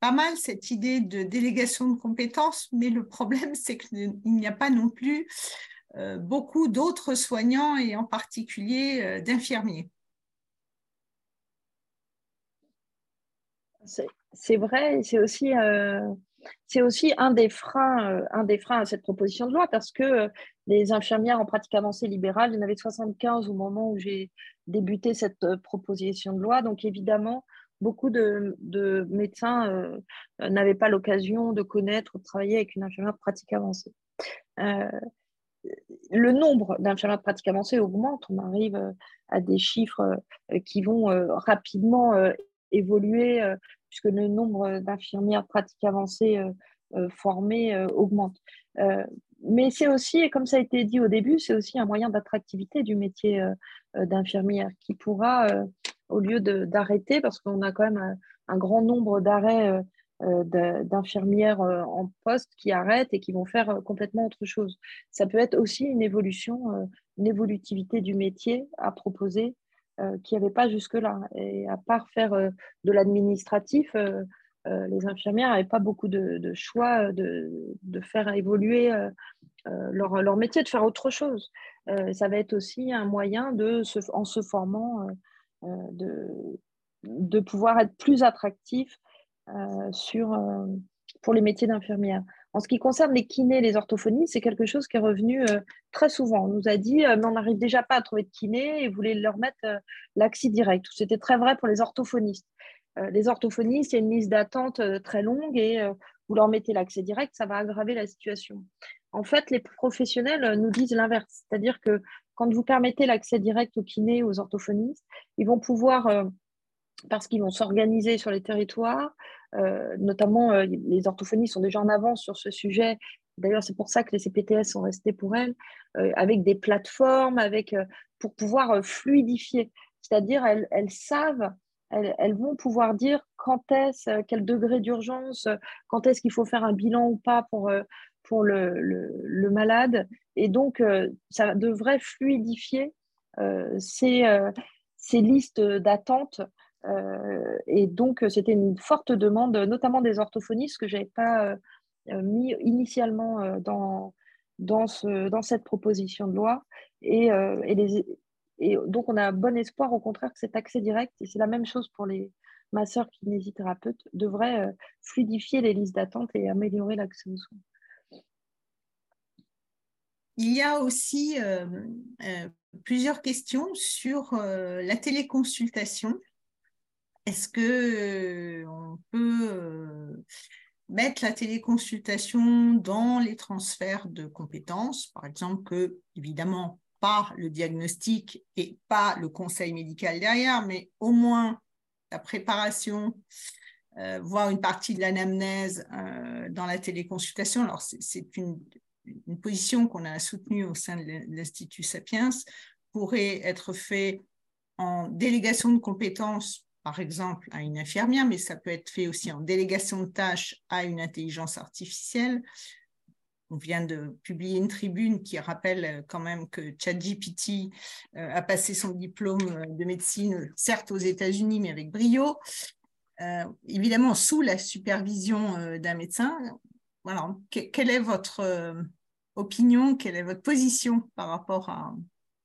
pas mal cette idée de délégation de compétences, mais le problème, c'est qu'il n'y a pas non plus beaucoup d'autres soignants et en particulier d'infirmiers. C'est vrai, c'est aussi, euh, c'est aussi un, des freins, euh, un des freins à cette proposition de loi parce que euh, les infirmières en pratique avancée libérale, il y en avait 75 au moment où j'ai débuté cette proposition de loi. Donc évidemment, beaucoup de, médecins n'avaient pas l'occasion de connaître ou de travailler avec une infirmière de pratique avancée. le nombre d'infirmières de pratique avancée augmente. On arrive à des chiffres qui vont rapidement évoluer euh, puisque le nombre d'infirmières pratiques avancées euh, euh, formées augmente. mais c'est aussi, et comme ça a été dit au début, c'est aussi un moyen d'attractivité du métier d'infirmière qui pourra, au lieu d'arrêter, parce qu'on a quand même un, grand nombre d'arrêts d'infirmières en poste qui arrêtent et qui vont faire complètement autre chose. Ça peut être aussi une évolution, une évolutivité du métier à proposer euh, qui n'y avait pas jusque-là. Et à part faire euh, de l'administratif, euh, les infirmières n'avaient pas beaucoup de, choix de, faire évoluer leur, métier, de faire autre chose. ça va être aussi un moyen, de en se formant, de, de pouvoir être plus attractif sur, pour les métiers d'infirmière. En ce qui concerne les kinés, les orthophonies, c'est quelque chose qui est revenu euh, très souvent. On nous a dit, euh, mais on n'arrive déjà pas à trouver de kinés et voulait leur mettre euh, l'accès direct. C'était très vrai pour les orthophonistes. les orthophonistes, il y a une liste d'attente très longue et vous leur mettez l'accès direct, ça va aggraver la situation. En fait, les professionnels nous disent l'inverse, c'est-à-dire que quand vous permettez l'accès direct aux kinés, aux orthophonistes, ils vont pouvoir parce qu'ils vont s'organiser sur les territoires. Euh, notamment, euh, les orthophonies sont déjà en avance sur ce sujet. D'ailleurs, c'est pour ça que les CPTS sont restés pour elles, euh, avec des plateformes, avec, pour pouvoir fluidifier. C'est-à-dire, elles, savent elles, vont pouvoir dire quand est-ce, quel degré d'urgence, quand est-ce qu'il faut faire un bilan ou pas pour, pour le, le, malade. Et donc, ça devrait fluidifier ces, ces listes d'attente. Et donc, c'était une forte demande, notamment des orthophonistes, que je n'avais pas mis initialement dans, dans, ce, dans cette proposition de loi. Et, donc, on a bon espoir, au contraire, que cet accès direct, et c'est la même chose pour les masseurs kinésithérapeutes, devrait euh, fluidifier les listes d'attente et améliorer l'accès aux soins. Il y a aussi euh, euh, plusieurs questions sur la téléconsultation. Est-ce que on peut mettre la téléconsultation dans les transferts de compétences, par exemple que évidemment pas le diagnostic et pas le conseil médical derrière, mais au moins la préparation, euh, voire une partie de l'anamnèse euh, dans la téléconsultation. Alors, c'est une, une, position qu'on a soutenue au sein de l'Institut Sapiens, pourrait être fait en délégation de compétences, par exemple, à une infirmière, mais ça peut être fait aussi en délégation de tâches à une intelligence artificielle, on vient de publier une tribune qui rappelle euh, quand même que ChatGPT euh, a passé son diplôme euh, de médecine, certes aux États-Unis, mais avec brio. évidemment, sous la supervision d'un médecin. Voilà. quelle est votre opinion, quelle est votre position par rapport à,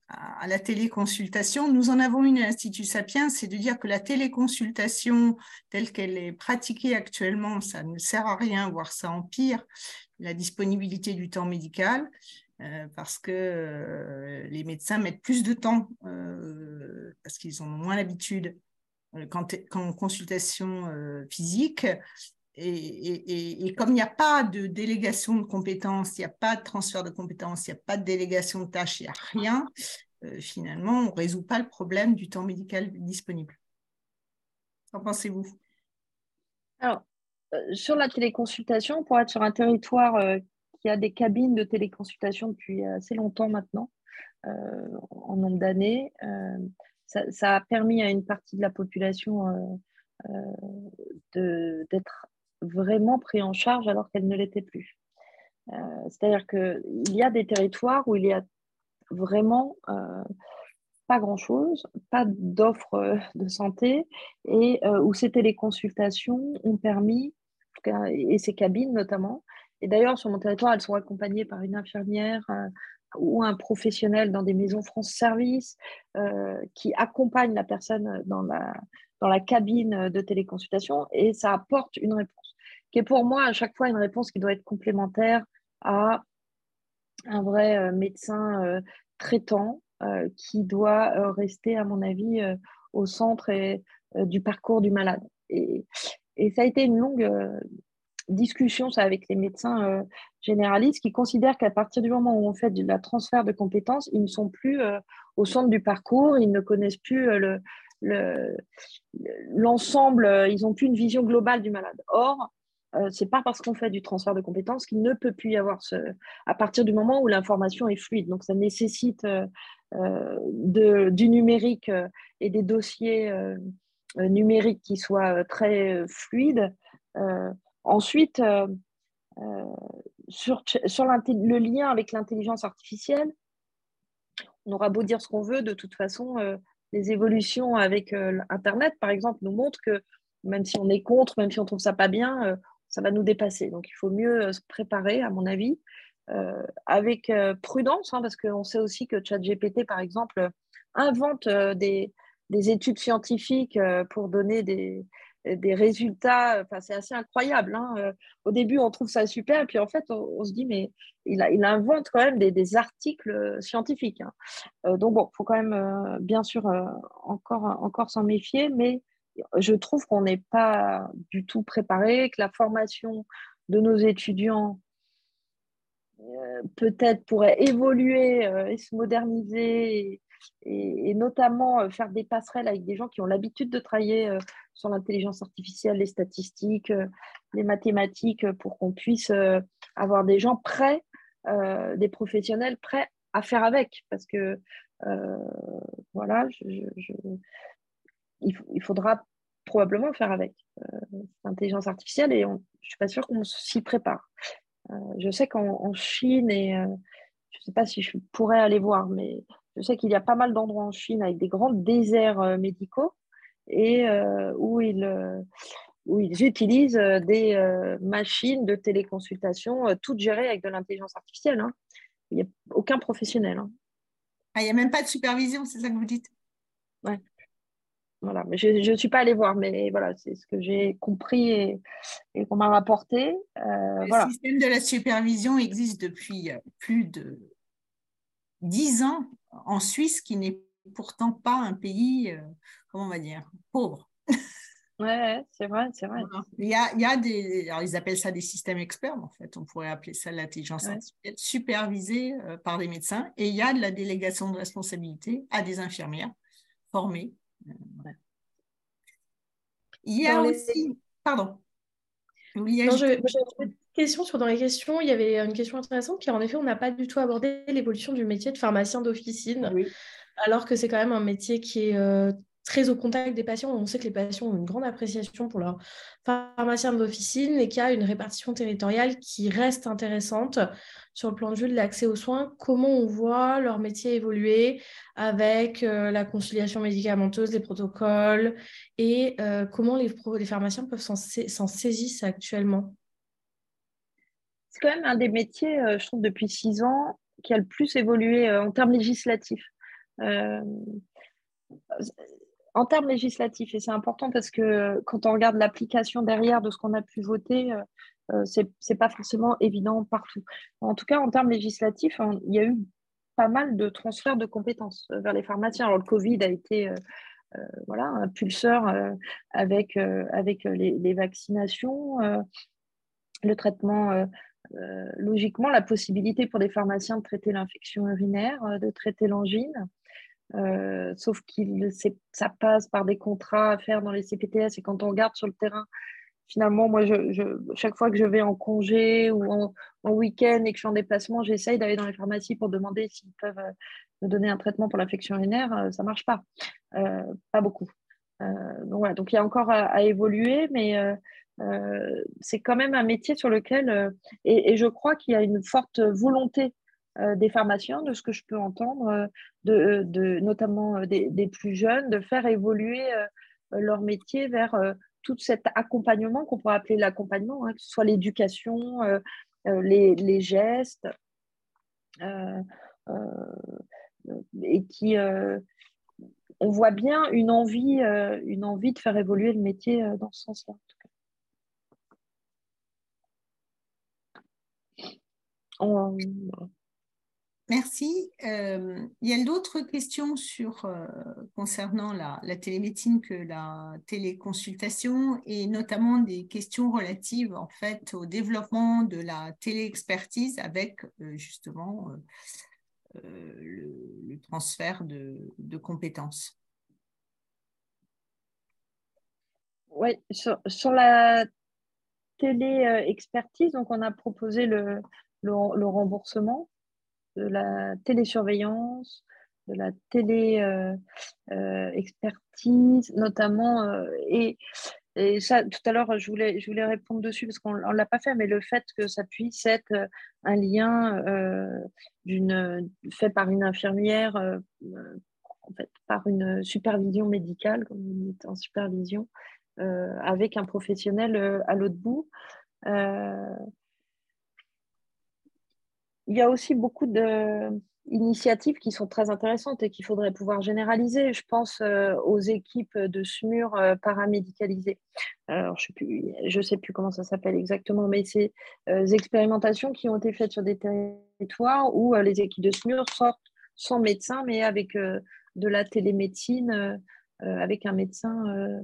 à, la téléconsultation Nous en avons une à l'Institut Sapiens, c'est de dire que la téléconsultation telle qu'elle est pratiquée actuellement, ça ne sert à rien, voire ça empire la disponibilité du temps médical, euh, parce que euh, les médecins mettent plus de temps, euh, parce qu'ils ont moins l'habitude qu'en consultation physique. Et, comme il n'y a pas de délégation de compétences, il n'y a pas de transfert de compétences, il n'y a pas de délégation de tâches, il n'y a rien, finalement, on ne résout pas le problème du temps médical disponible. Qu'en pensez-vous? Alors, euh, sur la téléconsultation, pour être sur un territoire euh, qui a des cabines de téléconsultation depuis assez longtemps maintenant, euh, en nombre d'années, ça, a permis à une partie de la population d'être vraiment pris en charge alors qu'elle ne l'était plus. C'est-à-dire qu'il y a des territoires où il y a vraiment pas grand-chose, pas d'offres de santé, et où ces téléconsultations ont permis et ces cabines notamment. Et d'ailleurs, sur mon territoire, elles sont accompagnées par une infirmière euh, ou un professionnel dans des maisons France Service euh, qui accompagne la personne dans la, dans la cabine de téléconsultation et ça apporte une réponse qui est pour moi à chaque fois une réponse qui doit être complémentaire à un vrai euh, médecin traitant qui doit rester, à mon avis, au centre du parcours du malade. Et, ça a été une longue euh, discussion avec les médecins euh, généralistes qui considèrent qu'à partir du moment où on fait de la transfert de compétences, ils ne sont plus euh, au centre du parcours, ils ne connaissent plus le, l'ensemble, ils n'ont plus une vision globale du malade. Or, ce n'est pas parce qu'on fait du transfert de compétences qu'il ne peut plus y avoir à partir du moment où l'information est fluide. Donc, ça nécessite de, du numérique et des dossiers euh, numérique qui soit euh, très euh, fluide. ensuite, sur, sur le lien avec l'intelligence artificielle, on aura beau dire ce qu'on veut, de toute façon, les évolutions avec Internet, par exemple, nous montrent que même si on est contre, même si on trouve ça pas bien, ça va nous dépasser. Donc, il faut mieux se préparer, à mon avis, avec prudence, hein, parce qu'on sait aussi que ChatGPT, par exemple, invente des, des études scientifiques euh, pour donner des, résultats. Enfin, c'est assez incroyable. Hein. Euh, au début, on trouve ça super, puis en fait, on, se dit, mais il, invente quand même des, articles scientifiques. Hein. Euh, donc, bon, il faut quand même, bien sûr, encore, encore s'en méfier, mais je trouve qu'on n'est pas du tout préparé, que la formation de nos étudiants peut-être pourrait évoluer et se moderniser et, notamment euh, faire des passerelles avec des gens qui ont l'habitude de travailler euh, sur l'intelligence artificielle, les statistiques, euh, les mathématiques, pour qu'on puisse avoir des gens prêts, des professionnels prêts à faire avec. Parce que, voilà, il, faudra probablement faire avec l'intelligence artificielle et je ne suis pas sûre qu'on s'y prépare. je sais qu'en Chine, et je ne sais pas si je pourrais aller voir, mais je sais qu'il y a pas mal d'endroits en Chine avec des grands déserts médicaux et où ils où ils utilisent euh, des euh, machines de téléconsultation, euh, toutes gérées avec de l'intelligence artificielle. Hein. Il n'y a aucun professionnel. Hein. Ah, il n'y a même pas de supervision, c'est ça que vous dites? Ouais. Voilà, je ne suis pas allée voir, mais voilà, c'est ce que j'ai compris et, qu'on m'a rapporté. le système de la supervision existe depuis plus de dix ans en Suisse, qui n'est pourtant pas un pays, comment on va dire, pauvre. Ouais, c'est vrai, c'est vrai. Il y a, il y a des, alors ils appellent ça des systèmes experts, en fait, on pourrait appeler ça l'intelligence artificielle, supervisée euh, par des médecins, et il y a de la délégation de responsabilité à des infirmières formées. Euh, il y a aussi, pardon. j'avais une question sur dans les questions, il y avait une question intéressante, car en effet, on n'a pas du tout abordé l'évolution du métier de pharmacien d'officine. alors que c'est quand même un métier qui est euh, très au contact des patients. On sait que les patients ont une grande appréciation pour leur pharmacien d'officine et qu'il y a une répartition territoriale qui reste intéressante sur le plan de l'accès aux soins. Comment on voit leur métier évoluer avec euh, la conciliation médicamenteuse, les protocoles et euh, comment les, les, pharmaciens peuvent s'en saisir actuellement? C'est quand même un des métiers, euh, je trouve, depuis six ans qui a le plus évolué en termes législatifs en termes législatifs, et c'est important parce que quand on regarde l'application derrière de ce qu'on a pu voter, euh, euh ce n'est pas forcément évident partout. En tout cas, en termes législatifs, il y a eu pas mal de transferts de compétences euh, vers les pharmaciens. Alors, le Covid a été euh, voilà, un pulseur avec, avec les, vaccinations, le traitement. logiquement, la possibilité pour les pharmaciens de traiter l'infection urinaire, de traiter l'angine, euh, sauf que ça passe par des contrats à faire dans les CPTS et quand on regarde sur le terrain, finalement, moi, chaque fois que je vais en congé ou en, week-end et que je suis en déplacement, j'essaye d'aller dans les pharmacies pour demander s'ils peuvent euh, me donner un traitement pour l'infection urinaire. Euh, ça ne marche pas, pas beaucoup. donc voilà, donc il y a encore à, évoluer, mais c'est quand même un métier sur lequel, et, je crois qu'il y a une forte volonté des pharmaciens, de ce que je peux entendre, euh, euh, de notamment des, plus jeunes, de faire évoluer leur métier vers tout cet accompagnement qu'on pourrait appeler l'accompagnement, hein, que ce soit l'éducation, les, gestes, et qui on voit bien une envie, une envie de faire évoluer le métier dans ce sens-là. En Merci. Euh, il y a d'autres questions sur, euh, concernant la, télémédecine que la téléconsultation et notamment des questions relatives en fait au développement de la téléexpertise avec euh, justement le, transfert de, compétences. Oui, sur, la téléexpertise, on a proposé le remboursement de la télésurveillance, de la télé-expertise, euh, euh, notamment. Euh, et, et, ça, tout à l'heure, je voulais, je voulais répondre dessus parce qu'on ne l'a pas fait, mais le fait que ça puisse être un lien d'une, fait par une infirmière, en fait, par une supervision médicale, comme on dit en supervision, avec un professionnel à l'autre bout il y a aussi beaucoup d'initiatives qui sont très intéressantes et qu'il faudrait pouvoir généraliser. Je pense euh, aux équipes de SMUR euh, paramédicalisées. Alors, je ne sais, plus comment ça s'appelle exactement, mais c'est euh, expérimentations qui ont été faites sur des territoires où les équipes de SMUR sortent sans médecin, mais avec de la télémédecine, avec un médecin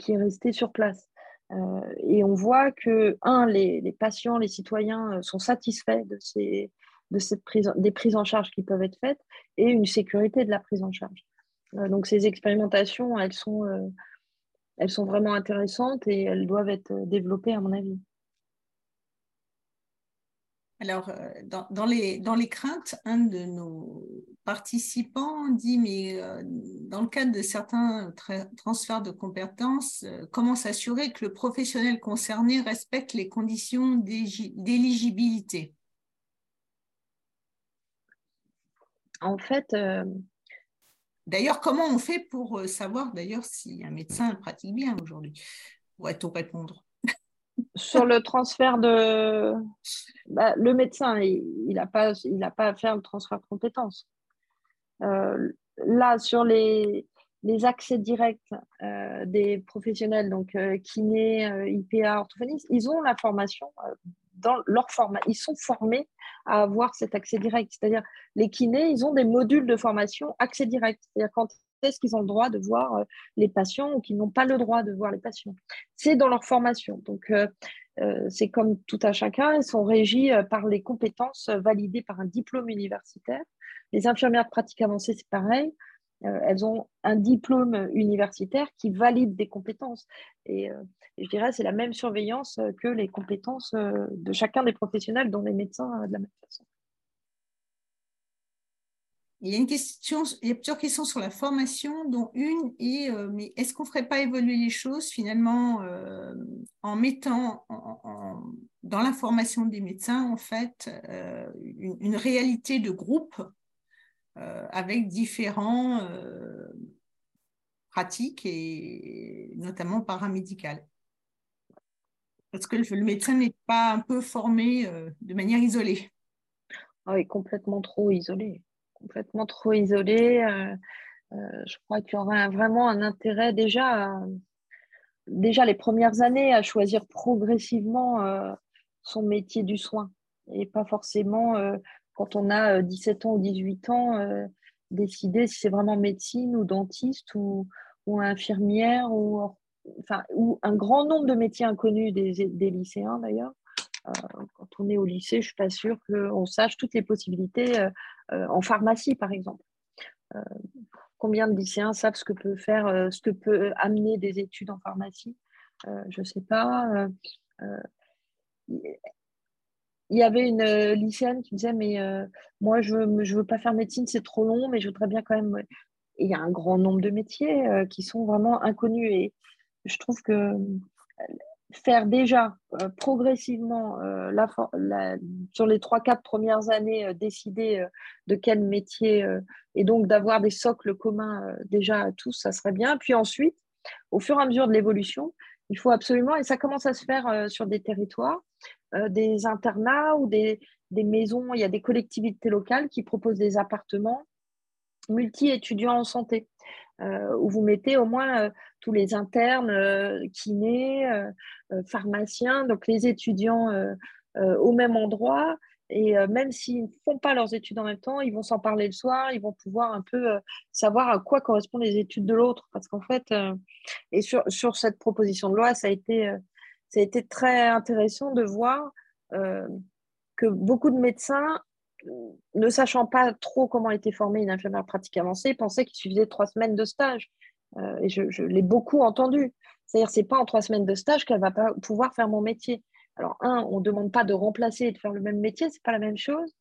qui est resté sur place. Euh, et on voit que, un, les, patients, les citoyens euh, sont satisfaits de, ces, de cette prise, des prises en charge qui peuvent être faites et une sécurité de la prise en charge. Euh, donc ces expérimentations, elles sont, elles sont vraiment intéressantes et elles doivent être développées à mon avis. Alors, dans, dans, les, dans les craintes, un de nos participant dit, mais euh, dans le cadre de certains transferts de compétences, euh, comment s'assurer que le professionnel concerné respecte les conditions d'éligibilité? En fait, euh, d'ailleurs, comment on fait pour savoir d'ailleurs si un médecin pratique bien aujourd'hui? Pourrait-on répondre? Sur le transfert de. Bah, le médecin, il n'a pas, pas à faire le transfert de compétences. Euh, là, sur les, les accès directs euh, des professionnels, donc euh, kiné, IPA, orthophonistes, ils ont la formation dans leur format. Ils sont formés à avoir cet accès direct. C'est-à-dire, les kinés, ils ont des modules de formation accès direct. C'est-à-dire, quand est-ce qu'ils ont le droit de voir les patients ou qu'ils n'ont pas le droit de voir les patients C'est dans leur formation. Donc, c'est comme tout à chacun, ils sont régis par les compétences validées par un diplôme universitaire les infirmières de pratique avancée, c'est pareil. Euh, elles ont un diplôme universitaire qui valide des compétences. Et, euh, je dirais c'est la même surveillance que les compétences euh, de chacun des professionnels, dont les médecins de la même façon. Il y a une question, il y a plusieurs questions sur la formation, dont une est mais est-ce qu'on ne ferait pas évoluer les choses finalement en mettant dans la formation des médecins en fait une, réalité de groupe euh, avec différents euh, pratiques et notamment paramédicales? Parce que le médecin n'est pas un peu formé euh, de manière isolée. Ah oui, complètement trop isolé. Complètement trop isolé. je crois qu'il y aurait vraiment un intérêt déjà, déjà les premières années à choisir progressivement son métier du soin et pas forcément quand on a 17 euh, ans ou 18 ans, euh, décider si c'est vraiment médecine ou dentiste ou, infirmière ou un grand nombre de métiers inconnus des, lycéens d'ailleurs. Euh, quand on est au lycée, je ne suis pas sûre qu'on sache toutes les possibilités en pharmacie, par exemple. combien de lycéens savent ce que peut faire, ce que peut amener des études en pharmacie? Je ne sais pas il y avait une euh, lycéenne qui disait mais euh, moi je ne veux pas faire médecine c'est trop long mais je voudrais bien quand même il y a un grand nombre de métiers euh, qui sont vraiment inconnus et je trouve que faire déjà progressivement la, sur les trois quatre premières années décider de quel métier et donc d'avoir des socles communs déjà à tous ça serait bien. Puis ensuite au fur et à mesure de l'évolution il faut absolument et ça commence à se faire sur des territoires euh, des internats ou des, maisons, il y a des collectivités locales qui proposent des appartements multi-étudiants en santé, euh, où vous mettez au moins euh, tous les internes, kinés, pharmaciens, donc les étudiants au même endroit. Et même s'ils ne font pas leurs études en même temps, ils vont s'en parler le soir, ils vont pouvoir un peu savoir à quoi correspondent les études de l'autre. Parce qu'en fait, et sur, sur, cette proposition de loi, ça a été ça a été très intéressant de voir euh, que beaucoup de médecins, ne sachant pas trop comment était formée une infirmière pratique avancée, pensaient qu'il suffisait trois semaines de stage. Euh, et je, l'ai beaucoup entendu. C'est-à-dire, c'est pas en trois semaines de stage qu'elle va pas pouvoir faire mon métier. Alors, un, on ne demande pas de remplacer et de faire le même métier, c'est pas la même chose.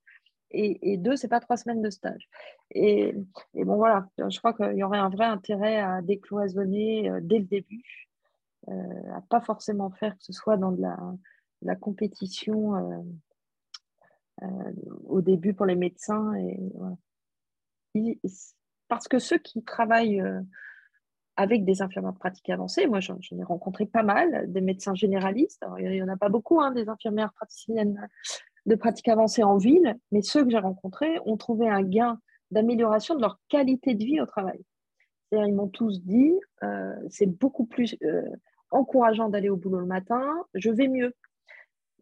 Et, et deux, c'est pas trois semaines de stage. Et, bon, voilà, je crois qu'il y aurait un vrai intérêt à décloisonner euh, dès le début euh, à pas forcément faire que ce soit dans de la, compétition euh, au début pour les médecins. Et, parce que ceux qui travaillent avec des infirmières de pratique avancée, moi j'en ai rencontré pas mal, des médecins généralistes, il n'y en a pas beaucoup, hein, des infirmières praticiennes de pratique avancée en ville, mais ceux que j'ai rencontrés ont trouvé un gain d'amélioration de leur qualité de vie au travail. Ils m'ont tous dit, c'est beaucoup plus encourageant d'aller au boulot le matin, je vais mieux.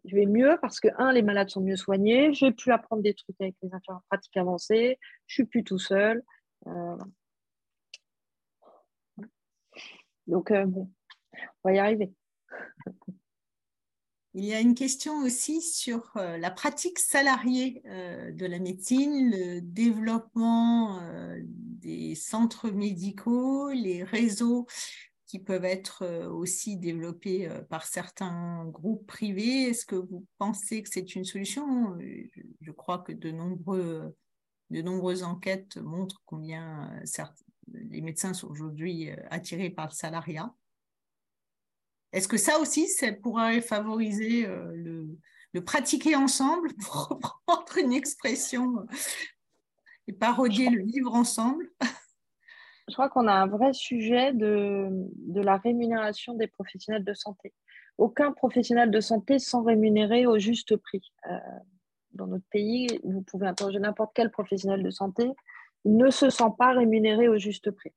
Je vais mieux parce que, un, les malades sont mieux soignés, j'ai pu apprendre des trucs avec les infirmières pratiques avancées, je suis plus tout seul. Euh, donc, euh, on va y arriver. Il y a une question aussi sur euh, la pratique salariée de la médecine, le développement des centres médicaux, les réseaux qui peuvent être euh, aussi développés euh, par certains groupes privés. Est-ce que vous pensez que c'est une solution? Je crois que de nombreux, de nombreuses enquêtes montrent combien les médecins sont aujourd'hui attirés par le salariat. Est-ce que ça aussi, ça pourrait favoriser le, le, pratiquer ensemble, pour reprendre une expression, et parodier le vivre ensemble? Je crois qu'on a un vrai sujet de, la rémunération des professionnels de santé. Aucun professionnel de santé sans rémunérer au juste prix. Euh, dans notre pays, vous pouvez interroger n'importe quel professionnel de santé, il ne se sent pas rémunéré au juste prix.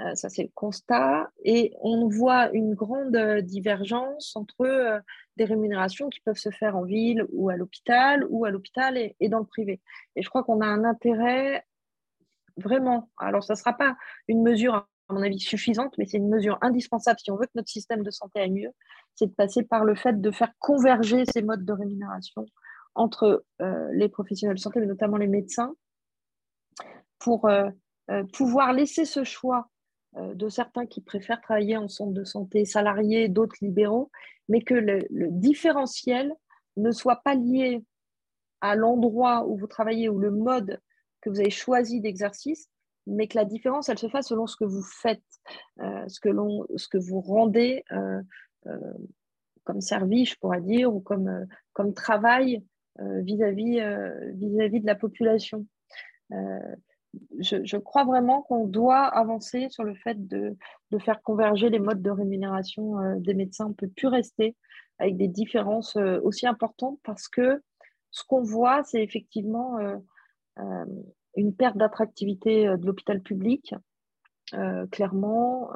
Euh, ça, c'est le constat. Et on voit une grande divergence entre euh, des rémunérations qui peuvent se faire en ville ou à l'hôpital, ou à l'hôpital et, dans le privé. Et je crois qu'on a un intérêt vraiment. Alors, ça ne sera pas une mesure, à mon avis, suffisante, mais c'est une mesure indispensable si on veut que notre système de santé aille mieux, c'est de passer par le fait de faire converger ces modes de rémunération entre euh, les professionnels de santé, mais notamment les médecins, pour euh, euh, pouvoir laisser ce choix de certains qui préfèrent travailler en centre de santé salarié, d'autres libéraux, mais que le, le différentiel ne soit pas lié à l'endroit où vous travaillez ou le mode que vous avez choisi d'exercice, mais que la différence, elle se fasse selon ce que vous faites, euh, ce, que ce que vous rendez euh, euh, comme service, je pourrais dire, ou comme, comme travail vis-à-vis vis-à-vis de la population. Je, crois vraiment qu'on doit avancer sur le fait de, de, faire converger les modes de rémunération des médecins. On peut plus rester avec des différences aussi importantes parce que ce qu'on voit, c'est effectivement une perte d'attractivité euh, de l'hôpital public, euh, clairement.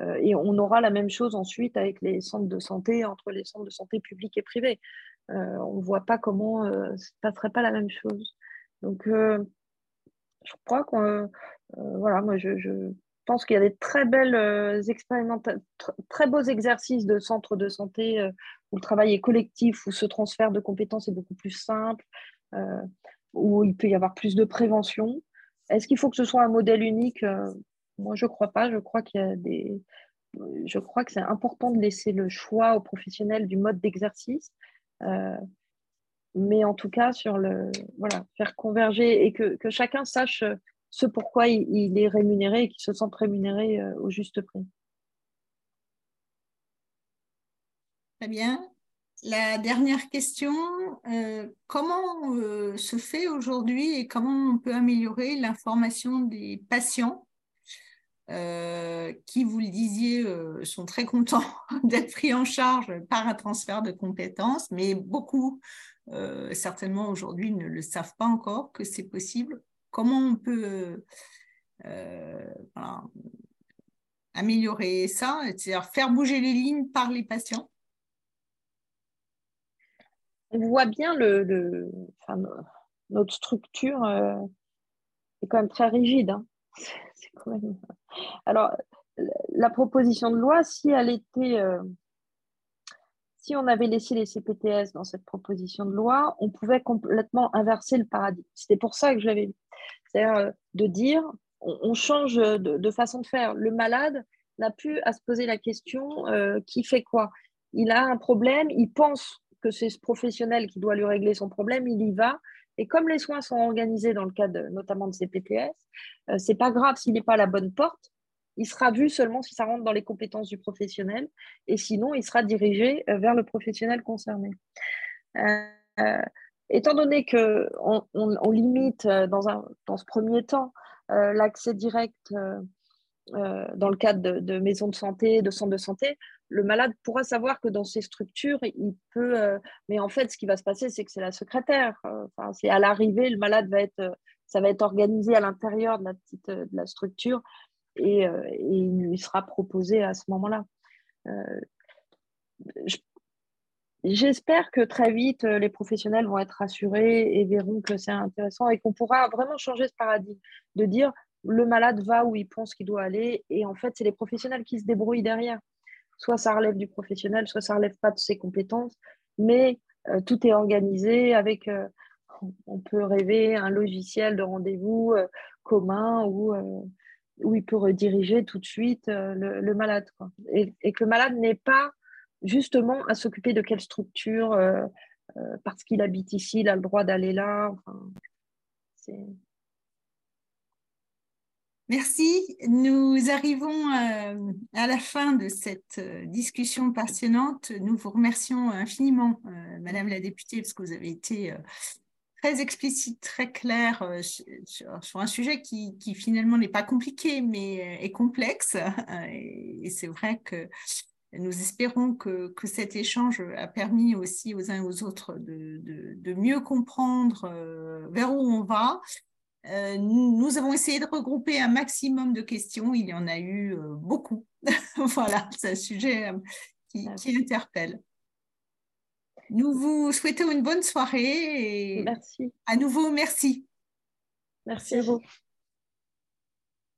et on aura la même chose ensuite avec les centres de santé, entre les centres de santé publics et privés. on ne voit pas comment ce ne passerait pas la même chose. Donc, je crois que moi, je, pense qu'il y a des très belles expérimentations, très beaux exercices de centres de santé où le travail est collectif, où ce transfert de compétences est beaucoup plus simple où il peut y avoir plus de prévention. Est-ce qu'il faut que ce soit un modèle unique? Euh, Moi, je ne crois pas. Je crois qu'il y a des. Je crois que c'est important de laisser le choix aux professionnels du mode d'exercice. Euh, mais en tout cas, sur le voilà, faire converger et que, chacun sache ce pourquoi il, est rémunéré et qu'il se sente rémunéré euh, au juste prix. Très bien. La dernière question, euh, comment euh, se fait aujourd'hui et comment on peut améliorer l'information des patients euh, qui, vous le disiez, sont très contents d'être pris en charge par un transfert de compétences, mais beaucoup, certainement aujourd'hui, ne le savent pas encore que c'est possible. Comment on peut améliorer ça, c'est-à-dire faire bouger les lignes par les patients? On voit bien le, notre structure euh, est quand même très rigide. Hein. Alors, la proposition de loi, si elle était, euh, si on avait laissé les CPTS dans cette proposition de loi, on pouvait complètement inverser le paradigme. C'était pour ça que je l'avais. C'est-à-dire euh, de dire, on, change de, façon de faire. Le malade n'a plus à se poser la question qui fait quoi? Il a un problème, il pense que c'est ce professionnel qui doit lui régler son problème, il y va. Et comme les soins sont organisés dans le cadre notamment de ces PTS, euh, c'est pas grave s'il n'est pas à la bonne porte. Il sera vu seulement si ça rentre dans les compétences du professionnel, et sinon il sera dirigé euh, vers le professionnel concerné. Euh, étant donné que on, limite dans, un, dans ce premier temps l'accès direct dans le cadre de, de maisons de santé, de centres de santé, le malade pourra savoir que dans ces structures, il peut. Euh, mais en fait, ce qui va se passer, c'est que c'est la secrétaire. Euh, c'est à l'arrivée, le malade va être, euh, organisé à l'intérieur de la petite de la structure et, il lui sera proposé à ce moment-là. J'espère que très vite, les professionnels vont être rassurés et verront que c'est intéressant et qu'on pourra vraiment changer ce paradigme de dire le malade va où il pense qu'il doit aller et en fait, c'est les professionnels qui se débrouillent derrière soit ça relève du professionnel, soit ça relève pas de ses compétences, mais euh, tout est organisé avec, euh, on peut rêver un logiciel de rendez-vous euh, commun où, où il peut rediriger tout de suite le, malade. Et, que le malade n'ait pas justement à s'occuper de quelle structure, parce qu'il habite ici, il a le droit d'aller là. Merci. Nous arrivons euh, à la fin de cette euh, discussion passionnante. Nous vous remercions infiniment, euh, Madame la députée, parce que vous avez été très explicite, très clair sur, un sujet qui, finalement n'est pas compliqué, mais est complexe. Et, c'est vrai que nous espérons que, cet échange a permis aussi aux uns et aux autres de mieux comprendre vers où on va euh, nous avons essayé de regrouper un maximum de questions. Il y en a eu euh, beaucoup. voilà, c'est un sujet euh, qui, qui, interpelle. Nous vous souhaitons une bonne soirée. Et merci. À nouveau, merci. Merci à vous.